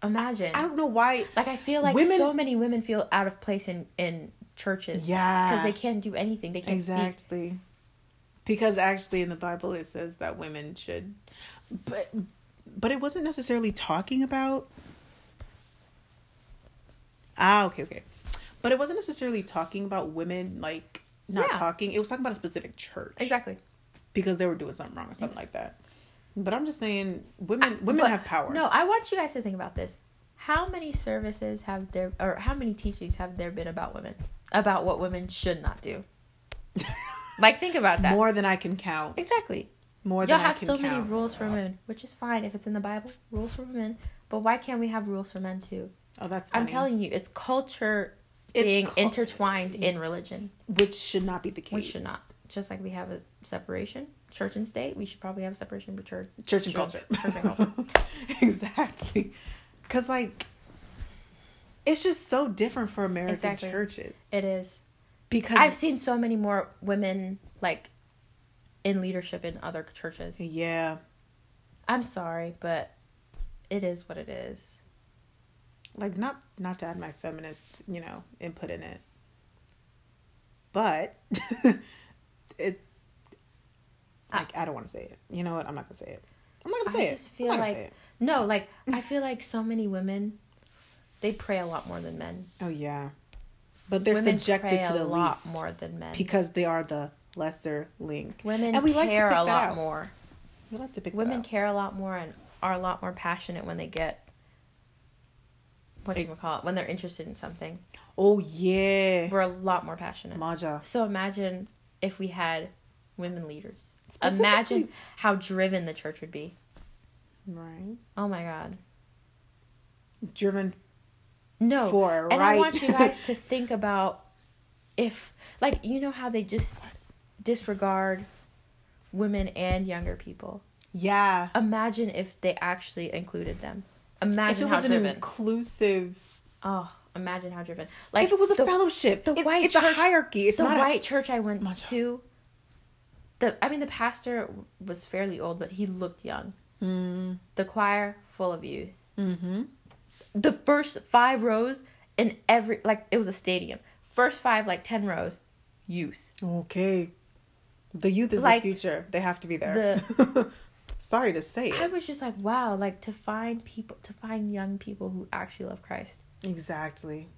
Imagine. I don't know why. like I feel like Women- so many women feel out of place in in churches. Yeah. Because they can't do anything. They can't speak. Exactly. Because actually in the Bible it says that women should but but it wasn't necessarily talking about Ah, okay, okay. But it wasn't necessarily talking about women like not Yeah. talking. It was talking about a specific church. Exactly. Because they were doing something wrong or something like that. But I'm just saying women women But- have power. No, I want you guys to think about this. How many services have there, or how many teachings have there been about women? About what women should not do? like, think about that. More than I can count. Exactly. More Y'all than I have can so many rules for women, which is fine if it's in the Bible. Rules for women. But why can't we have rules for men too? Oh, that's I'm telling you, it's culture It's being intertwined in mm. religion. which should not be the case. We should not. Just like we have a separation, church and state, we should probably have a separation between church and culture. Church and culture. exactly. Cuz like it's just so different for American Exactly. churches It is. because I've seen so many more women like in leadership in other churches. yeah, I'm sorry, but it is what it is. like not not to add my feminist, you know, input in it. But it like I don't want to say it. You know what? I'm not going to say it. I'm not going to I say just it. feel I'm not like- gonna. No, like I feel like so many women they pray a lot more than men. Oh yeah. But they're women subjected to the a lot least more than men. because they are the lesser link. women and we like to care pick a lot out. more. We like to pick that Women care a lot more and are a lot more passionate when they get what do you call it when they're interested in something. Oh yeah. We're a lot more passionate. Maja. So imagine if we had women leaders. Imagine how driven the church would be. Right. Oh my god. Driven No. for and right. I want you guys to think about if like you know how they just disregard women and younger people. yeah. Imagine if they actually included them. Imagine if it how was an driven. inclusive oh, imagine how driven. Like if it was a the, fellowship, the it- white it's a church- hierarchy. It's the white church I went to. The I mean the pastor was fairly old, but he looked young. Mm, The choir full of youth. mm-hmm. the first five rows in every like it was a stadium. First five like ten rows, youth. Okay. The youth is Like, the future. They have to be there. Sorry to say I it. was just like, wow, like to find people to find young people who actually love Christ. Exactly.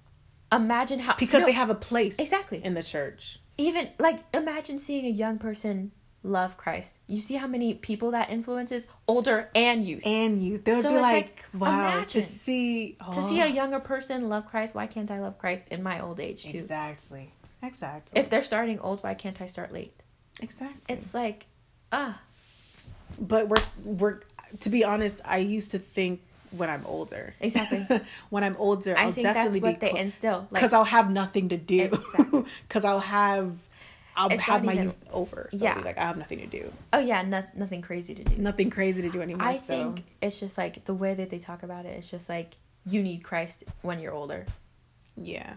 Imagine how Because no, they have a place Exactly. in the church. Even like imagine seeing a young person love Christ. You see how many people that influences, older and youth. And youth. They would So be like, like, wow, imagine. to see to see a oh, younger person love Christ, why can't I love Christ in my old age too? Exactly. Exactly. If they're starting old, why can't I start late? exactly. It's like, ah, but we're we're to be honest, I used to think when I'm older. Exactly. when I'm older, I I'll think that's what be they instill. Like, because I'll have nothing to do. Exactly. Because I'll have I'll It's have my even- youth over. So Yeah. I'll be like I have nothing to do. oh yeah, no, nothing crazy to do. Nothing crazy to do anymore. I so. think it's just like the way that they talk about it. It's just like you need Christ when you're older. yeah.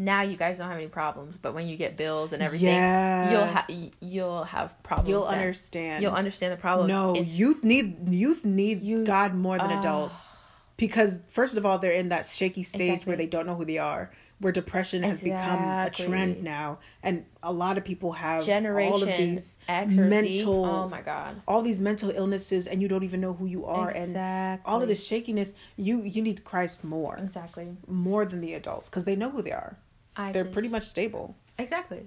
Now you guys don't have any problems, but when you get bills and everything, Yeah. you'll have you'll have problems. You'll then. understand. You'll understand the problems. No, in- youth need youth need You- God more than Ah. adults. Because first of all, they're in that shaky stage Exactly. where they don't know who they are, where depression has become a trend now, and a lot of people have Generation all of these mental, Oh my god. all these mental illnesses, and you don't even know who you are, and all of this shakiness. You you need Christ more, Exactly. more than the adults, because they know who they are. I They're just- pretty much stable. Exactly.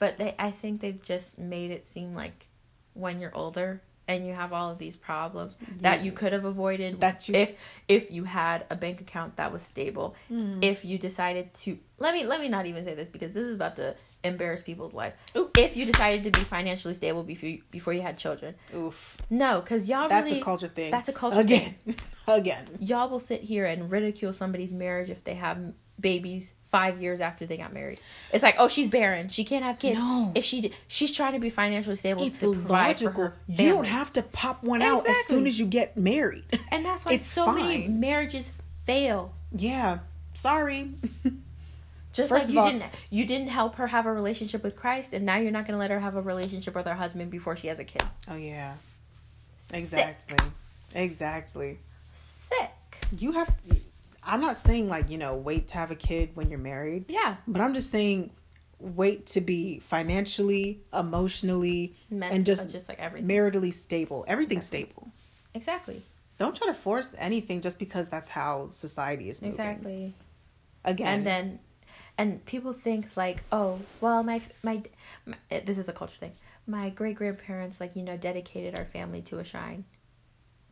But they I think they've just made it seem like when you're older and you have all of these problems that you could have avoided That you- if if you had a bank account that was stable. Hmm. If you decided to let me let me not even say this because this is about to embarrass people's lives. Oop. If you decided to be financially stable before you, before you had children. Oof, No, cuz y'all that's really a culture thing. that's a culture again, again. y'all will sit here and ridicule somebody's marriage if they have babies five years after they got married. It's like, oh, she's barren. She can't have kids. No. If she, she's trying to be financially stable It's to provide for logical. her You don't have to pop one out as soon as you get married. And that's why It's so many marriages fail. yeah. Sorry. Just First like you all- didn't you didn't help her have a relationship with Christ, and now you're not going to let her have a relationship with her husband before she has a kid. oh yeah. Sick. Exactly. Exactly. Sick. You have. I'm not saying like you know wait to have a kid when you're married, Yeah. but I'm just saying wait to be financially, emotionally, Meant, and just, just like everything. maritally stable. Everything's stable. exactly. Don't try to force anything just because that's how society is moving. Exactly. Again, and then and people think like oh well my my, my this is a culture thing my great grandparents like you know dedicated our family to a shrine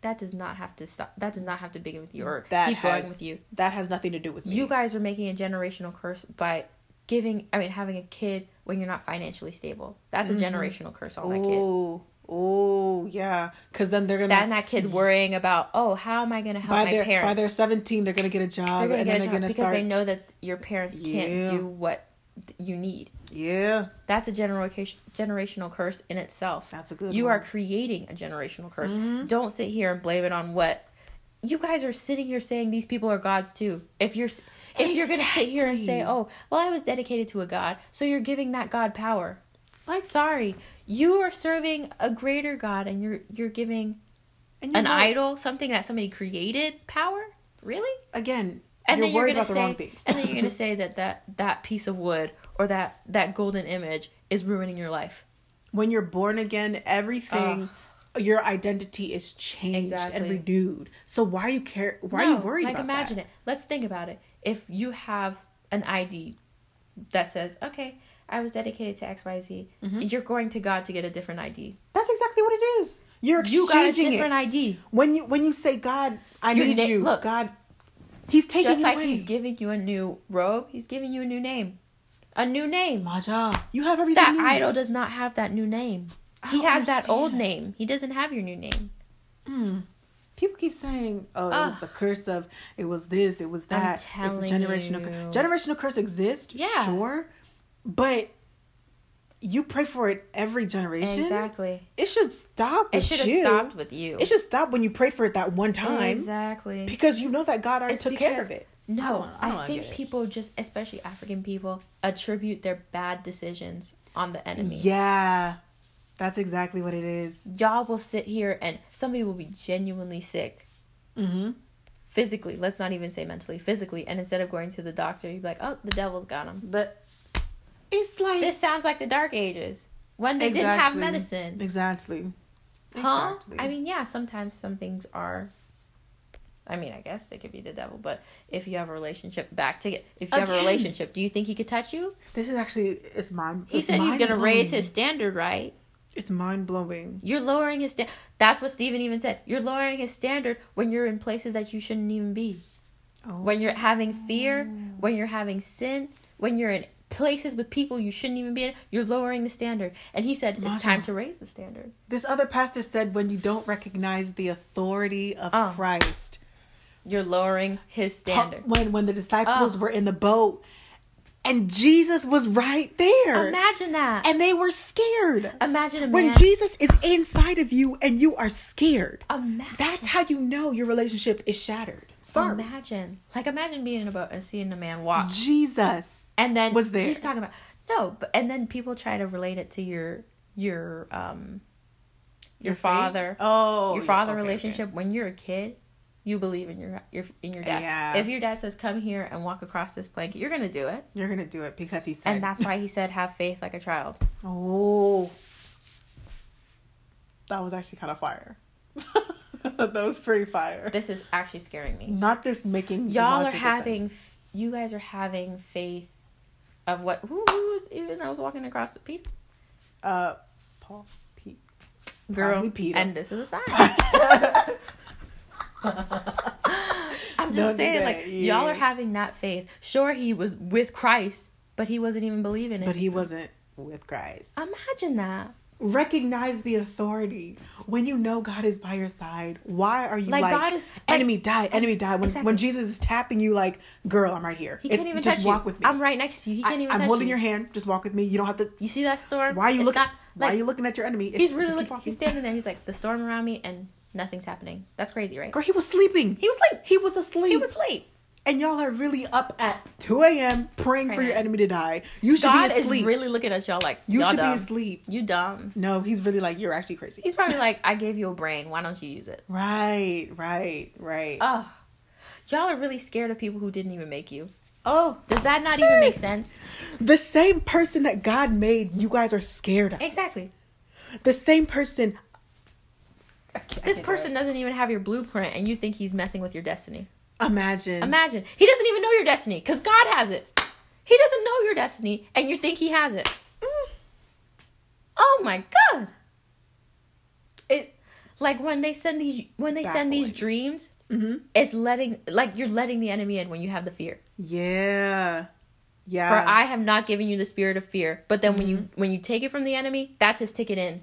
that does not have to stop that does not have to begin with you or that keep has, going with you That has nothing to do with me. you guys are making a generational curse by giving i mean having a kid when you're not financially stable that's a mm-hmm. generational curse on that kid Oh, yeah. Because then they're gonna then that kid's worrying about oh how am i going to help by my their parents by their 17, they're gonna get a job, and then they're job gonna because start. they know that your parents can't Yeah. do what you need yeah, That's a generation generational curse in itself. That's a good You one. are creating a generational curse. Mm-hmm. Don't sit here and blame it on what you guys are sitting here saying these people are gods too. If you're if you're going to sit here and say, "Oh, well I was dedicated to a god." So you're giving that god power. like Sorry. You are serving a greater god and you're you're giving you an know, idol something that somebody created power? Really? again. and you're then you're worried gonna about the say, wrong things. and then you're gonna say that that that piece of wood or that that golden image is ruining your life. when you're born again, everything. Your identity is changed and renewed. So why are you care? Why are you No, worried like about imagine that? it. Let's think about it. If you have an ID that says, "Okay, I was dedicated to X, Y, Z," Mm-hmm. you're going to God to get a different ID. That's exactly what it is. You're You got a exchanging different it. ID. When you when you say God, I Your need na- you. look. God, He's taking Just like away. He's giving you a new robe, He's giving you a new name, a new name. Maja, you have everything. That new. idol does not have that new name. I He has that old name. He doesn't have your new name. Hmm. People keep saying, "Oh, it was ah. the curse of it was this, it was that." it's telling a generational you. curse. Generational curse exists, Yeah. sure, but you pray for it every generation. Exactly. It should stop. It should have stopped with you. It should stop when you prayed for it that one time Exactly. because you know that God already It's took care of it. No, I I I, think people just, especially African people, attribute their bad decisions on the enemy. Yeah, that's exactly what it is. Y'all will sit here and somebody will be genuinely sick Mm-hmm. physically. Let's not even say mentally, physically. And instead of going to the doctor, you'd be like, "Oh, the devil's got him." But it's like This sounds like the Dark Ages when they didn't have medicine. Exactly. Huh? Exactly. I mean, yeah, sometimes some things are. I mean, I guess it could be the devil, but if you have a relationship back to if you have a relationship, do you think he could touch you? this is actually it's mind. He it's said he's going to raise his standard, right? It's mind blowing. You're lowering his standard. That's what Steven even said. You're lowering his standard when you're in places that you shouldn't even be. Oh. When you're having fear, when you're having sin, when you're in places with people you shouldn't even be in, you're lowering the standard. And he said it's time to raise the standard. This other pastor said when you don't recognize the authority of Oh. Christ. You're lowering his standard. When when the disciples Oh. were in the boat and Jesus was right there. Imagine that. and they were scared. Imagine a man. When Jesus is inside of you and you are scared. imagine. That's how you know your relationship is shattered. Sorry. Imagine. Like imagine being in a boat and seeing a man walk. Jesus. And then Was there. he's talking about no, but and then people try to relate it to your your um your, faith? father. Oh. your father okay, okay. relationship when you're a kid you believe in your your in your dad Yeah. if your dad says come here and walk across this plank you're gonna do it You're gonna do it because he said and that's why he said have faith like a child Oh. That was actually kind of fire. that was pretty fire. this is actually scaring me Not this making y'all are having sense. you guys are having faith of what who, who was even i was walking across the Pete uh Paul Pete. girl Peter. and this is a sign i'm just Don't saying like yeah. y'all are having that faith sure he was with christ but he wasn't even believing it But he wasn't with Christ. imagine that recognize the authority when you know God is by your side. Why are you like, Like, God is- like- enemy die, enemy die? When Exactly. when Jesus is tapping you, like, girl, I'm right here. He can't even just touch walk you. with me. I'm right next to you. He can't I, even I'm holding you. your hand. Just walk with me. You don't have to. You see that storm? Why are you It's looking? not- why like, are you looking at your enemy? He's really looking. like he's standing there. He's like the storm around me and nothing's happening. That's crazy, right? Girl, he was sleeping. He was asleep. He was asleep. He was asleep. and y'all are really up at 2 a.m. praying for your enemy to die. You should God be is asleep. really looking at y'all like you y'all should dumb. be asleep. You dumb. No, he's really like, you're actually crazy. He's probably like, I gave you a brain. Why don't you use it? right, right, right. Oh, y'all are really scared of people who didn't even make you. oh, Does that not even make sense? the same person that God made, you guys are scared of. Exactly. The same person. I can't- I This person doesn't even have your blueprint, and you think he's messing with your destiny. Imagine. Imagine he doesn't even know your destiny because God has it. He doesn't know your destiny, and you think he has it. Mm. Oh my God! it. Like when they send these when they send these dreams, hmm it's letting like you're letting the enemy in when you have the fear. Yeah. Yeah. For I have not given you the spirit of fear, but then when you when you take it from the enemy, that's his ticket in.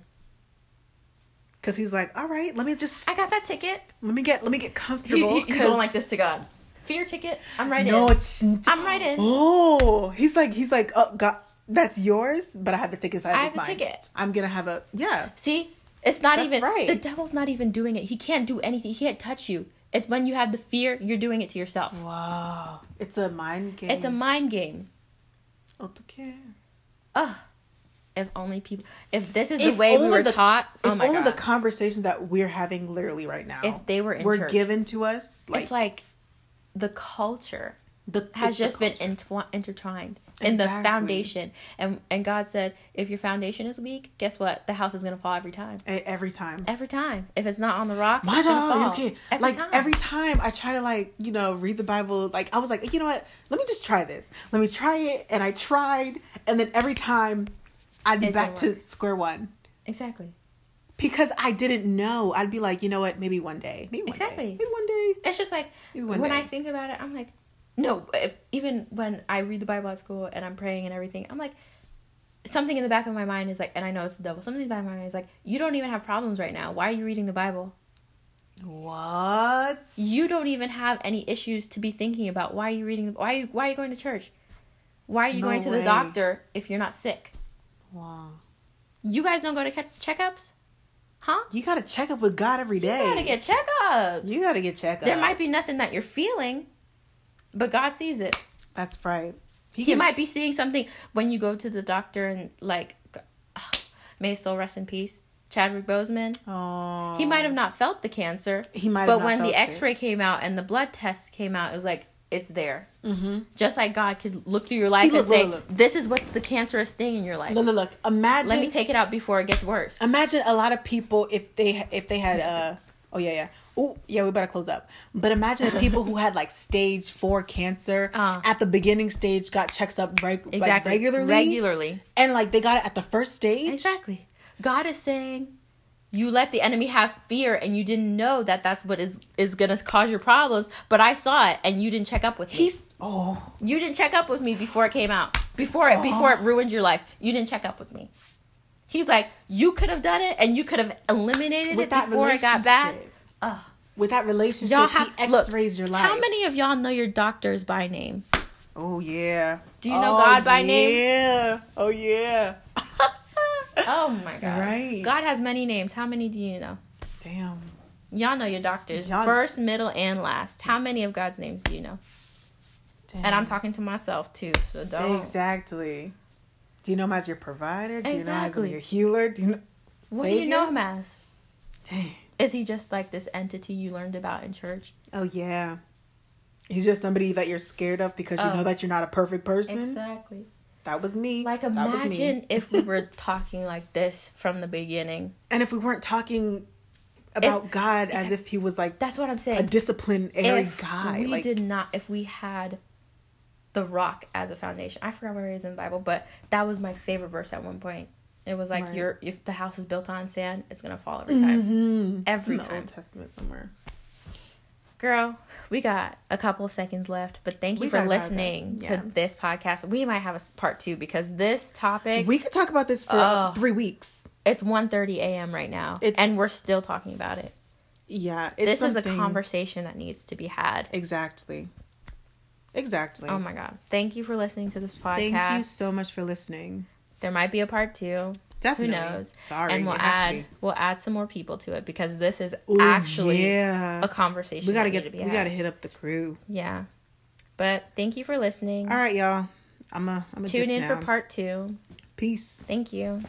Because he's like, all right, let me just I got that ticket. let me get let me get comfortable. he- he's 'cause- going like this to God. Fear ticket. I'm right no, in. No, it's I'm right in. Oh, he's like he's like, oh God, that's yours, but I have the ticket inside I of have the mind. ticket. I'm gonna have a yeah. See, it's not That's even right. the devil's not even doing it. He can't do anything. He can't touch you. It's when you have the fear, you're doing it to yourself. Wow, it's a mind game. It's a mind game. okay. Ugh. If only people. If this is If the way we were the- taught. If Oh my only god. the conversations that we're having literally right now, If they were in were church. given to us, like, it's like the culture the has just been entwi- intertwined in the foundation, and and God said, if your foundation is weak, guess what? The house is gonna fall every time. Every time. Every time. If it's not on the rock, My dog, okay. Every like time. every time I try to like, you know, read the Bible, like I was like, you know what? Let me just try this. Let me try it. And I tried, and then every time I'd be back to square one. exactly. Because I didn't know. I'd be like, you know what, maybe one day. Maybe one Exactly. day. Maybe one day. It's just like when I think about it, I'm like, no. If, even when I read the Bible at school and I'm praying and everything, I'm like, something in the back of my mind is like, and I know it's the devil. Something in the back of my mind is like, you don't even have problems right now. Why are you reading the Bible? What? You don't even have any issues to be thinking about. Why are you reading? Why are you, why are you going to church? Why are you No going to way. the doctor if you're not sick? Wow. You guys don't go to checkups, huh? You gotta check up with God every day. You gotta get checkups. You gotta get checked there might be nothing that you're feeling, but God sees it. That's right. He can- might be seeing something when you go to the doctor and like, may his soul rest in peace. Chadwick Boseman. Oh. He might have not felt the cancer, He might. but have not when the it. X-ray came out and the blood test came out, it was like it's there. Mm-hmm. Just like God could look through your life look, and say, look, look. "This is what's the cancerous thing in your life. Look, look, look. Imagine. Let me take it out before it gets worse." Imagine a lot of people if they if they had uh oh yeah yeah oh yeah we better close up. But imagine the people who had like stage four cancer Uh. at the beginning stage got checks up reg- like exactly. regularly Regularly. and like they got it at the first stage. Exactly. God is saying you let the enemy have fear and you didn't know that that's what is is going to cause your problems, but I saw it and you didn't check up with me. He's oh you didn't check up with me before it came out. Before it before it oh. ruined your life. You didn't check up with me. He's like, you could have done it and you could have eliminated with it before it got bad. Ugh. With that relationship, Y'all have he look, X-rays your life. How many of y'all know your doctors by name? Oh yeah. Do you know Oh, God by oh, name? Yeah. Oh yeah. Oh my god. Right. God has many names. How many do you know? Damn. Y'all know your doctors. Y'all- First, middle, and last. How many of God's names do you know? Damn. And I'm talking to myself too, so don't. Exactly. Do you know him as your provider? Do you know him Exactly. as your healer? Do you know? What do you know him as? Dang. Is he just like this entity you learned about in church? Oh yeah. He's just somebody that you're scared of because you Oh. know that you're not a perfect person. Exactly. That was me. Like was me. imagine if we were talking like this from the beginning. And if we weren't talking about God as if he was like That's what I'm saying. a disciplinary if guy, we like did not, if we had the rock as a foundation, I forgot where it is in the Bible, but that was my favorite verse at one point. It was like, Right. "Your if the house is built on sand, it's gonna fall every time." Mhm. Every It's in the time. Old Testament somewhere. Girl, we got a couple seconds left, but thank you We for listening. Yeah. to this podcast. We might have a part two because this topic. We could talk about this for Oh. three weeks. It's 1:30 a.m. right now, It's- and we're still talking about it. Yeah, it's This is a conversation that needs to be had. Exactly. Exactly. Oh my god! Thank you for listening to this podcast. Thank you so much for listening. There might be a part two. Definitely. Who knows? Sorry, and we'll it has to add we'll add some more people to it because this is Ooh, actually yeah. a conversation. we gotta get we be gotta hit up the crew. Yeah, but thank you for listening. All right, y'all. I'm a I'm a Tune in now. for part two. Peace. Thank you.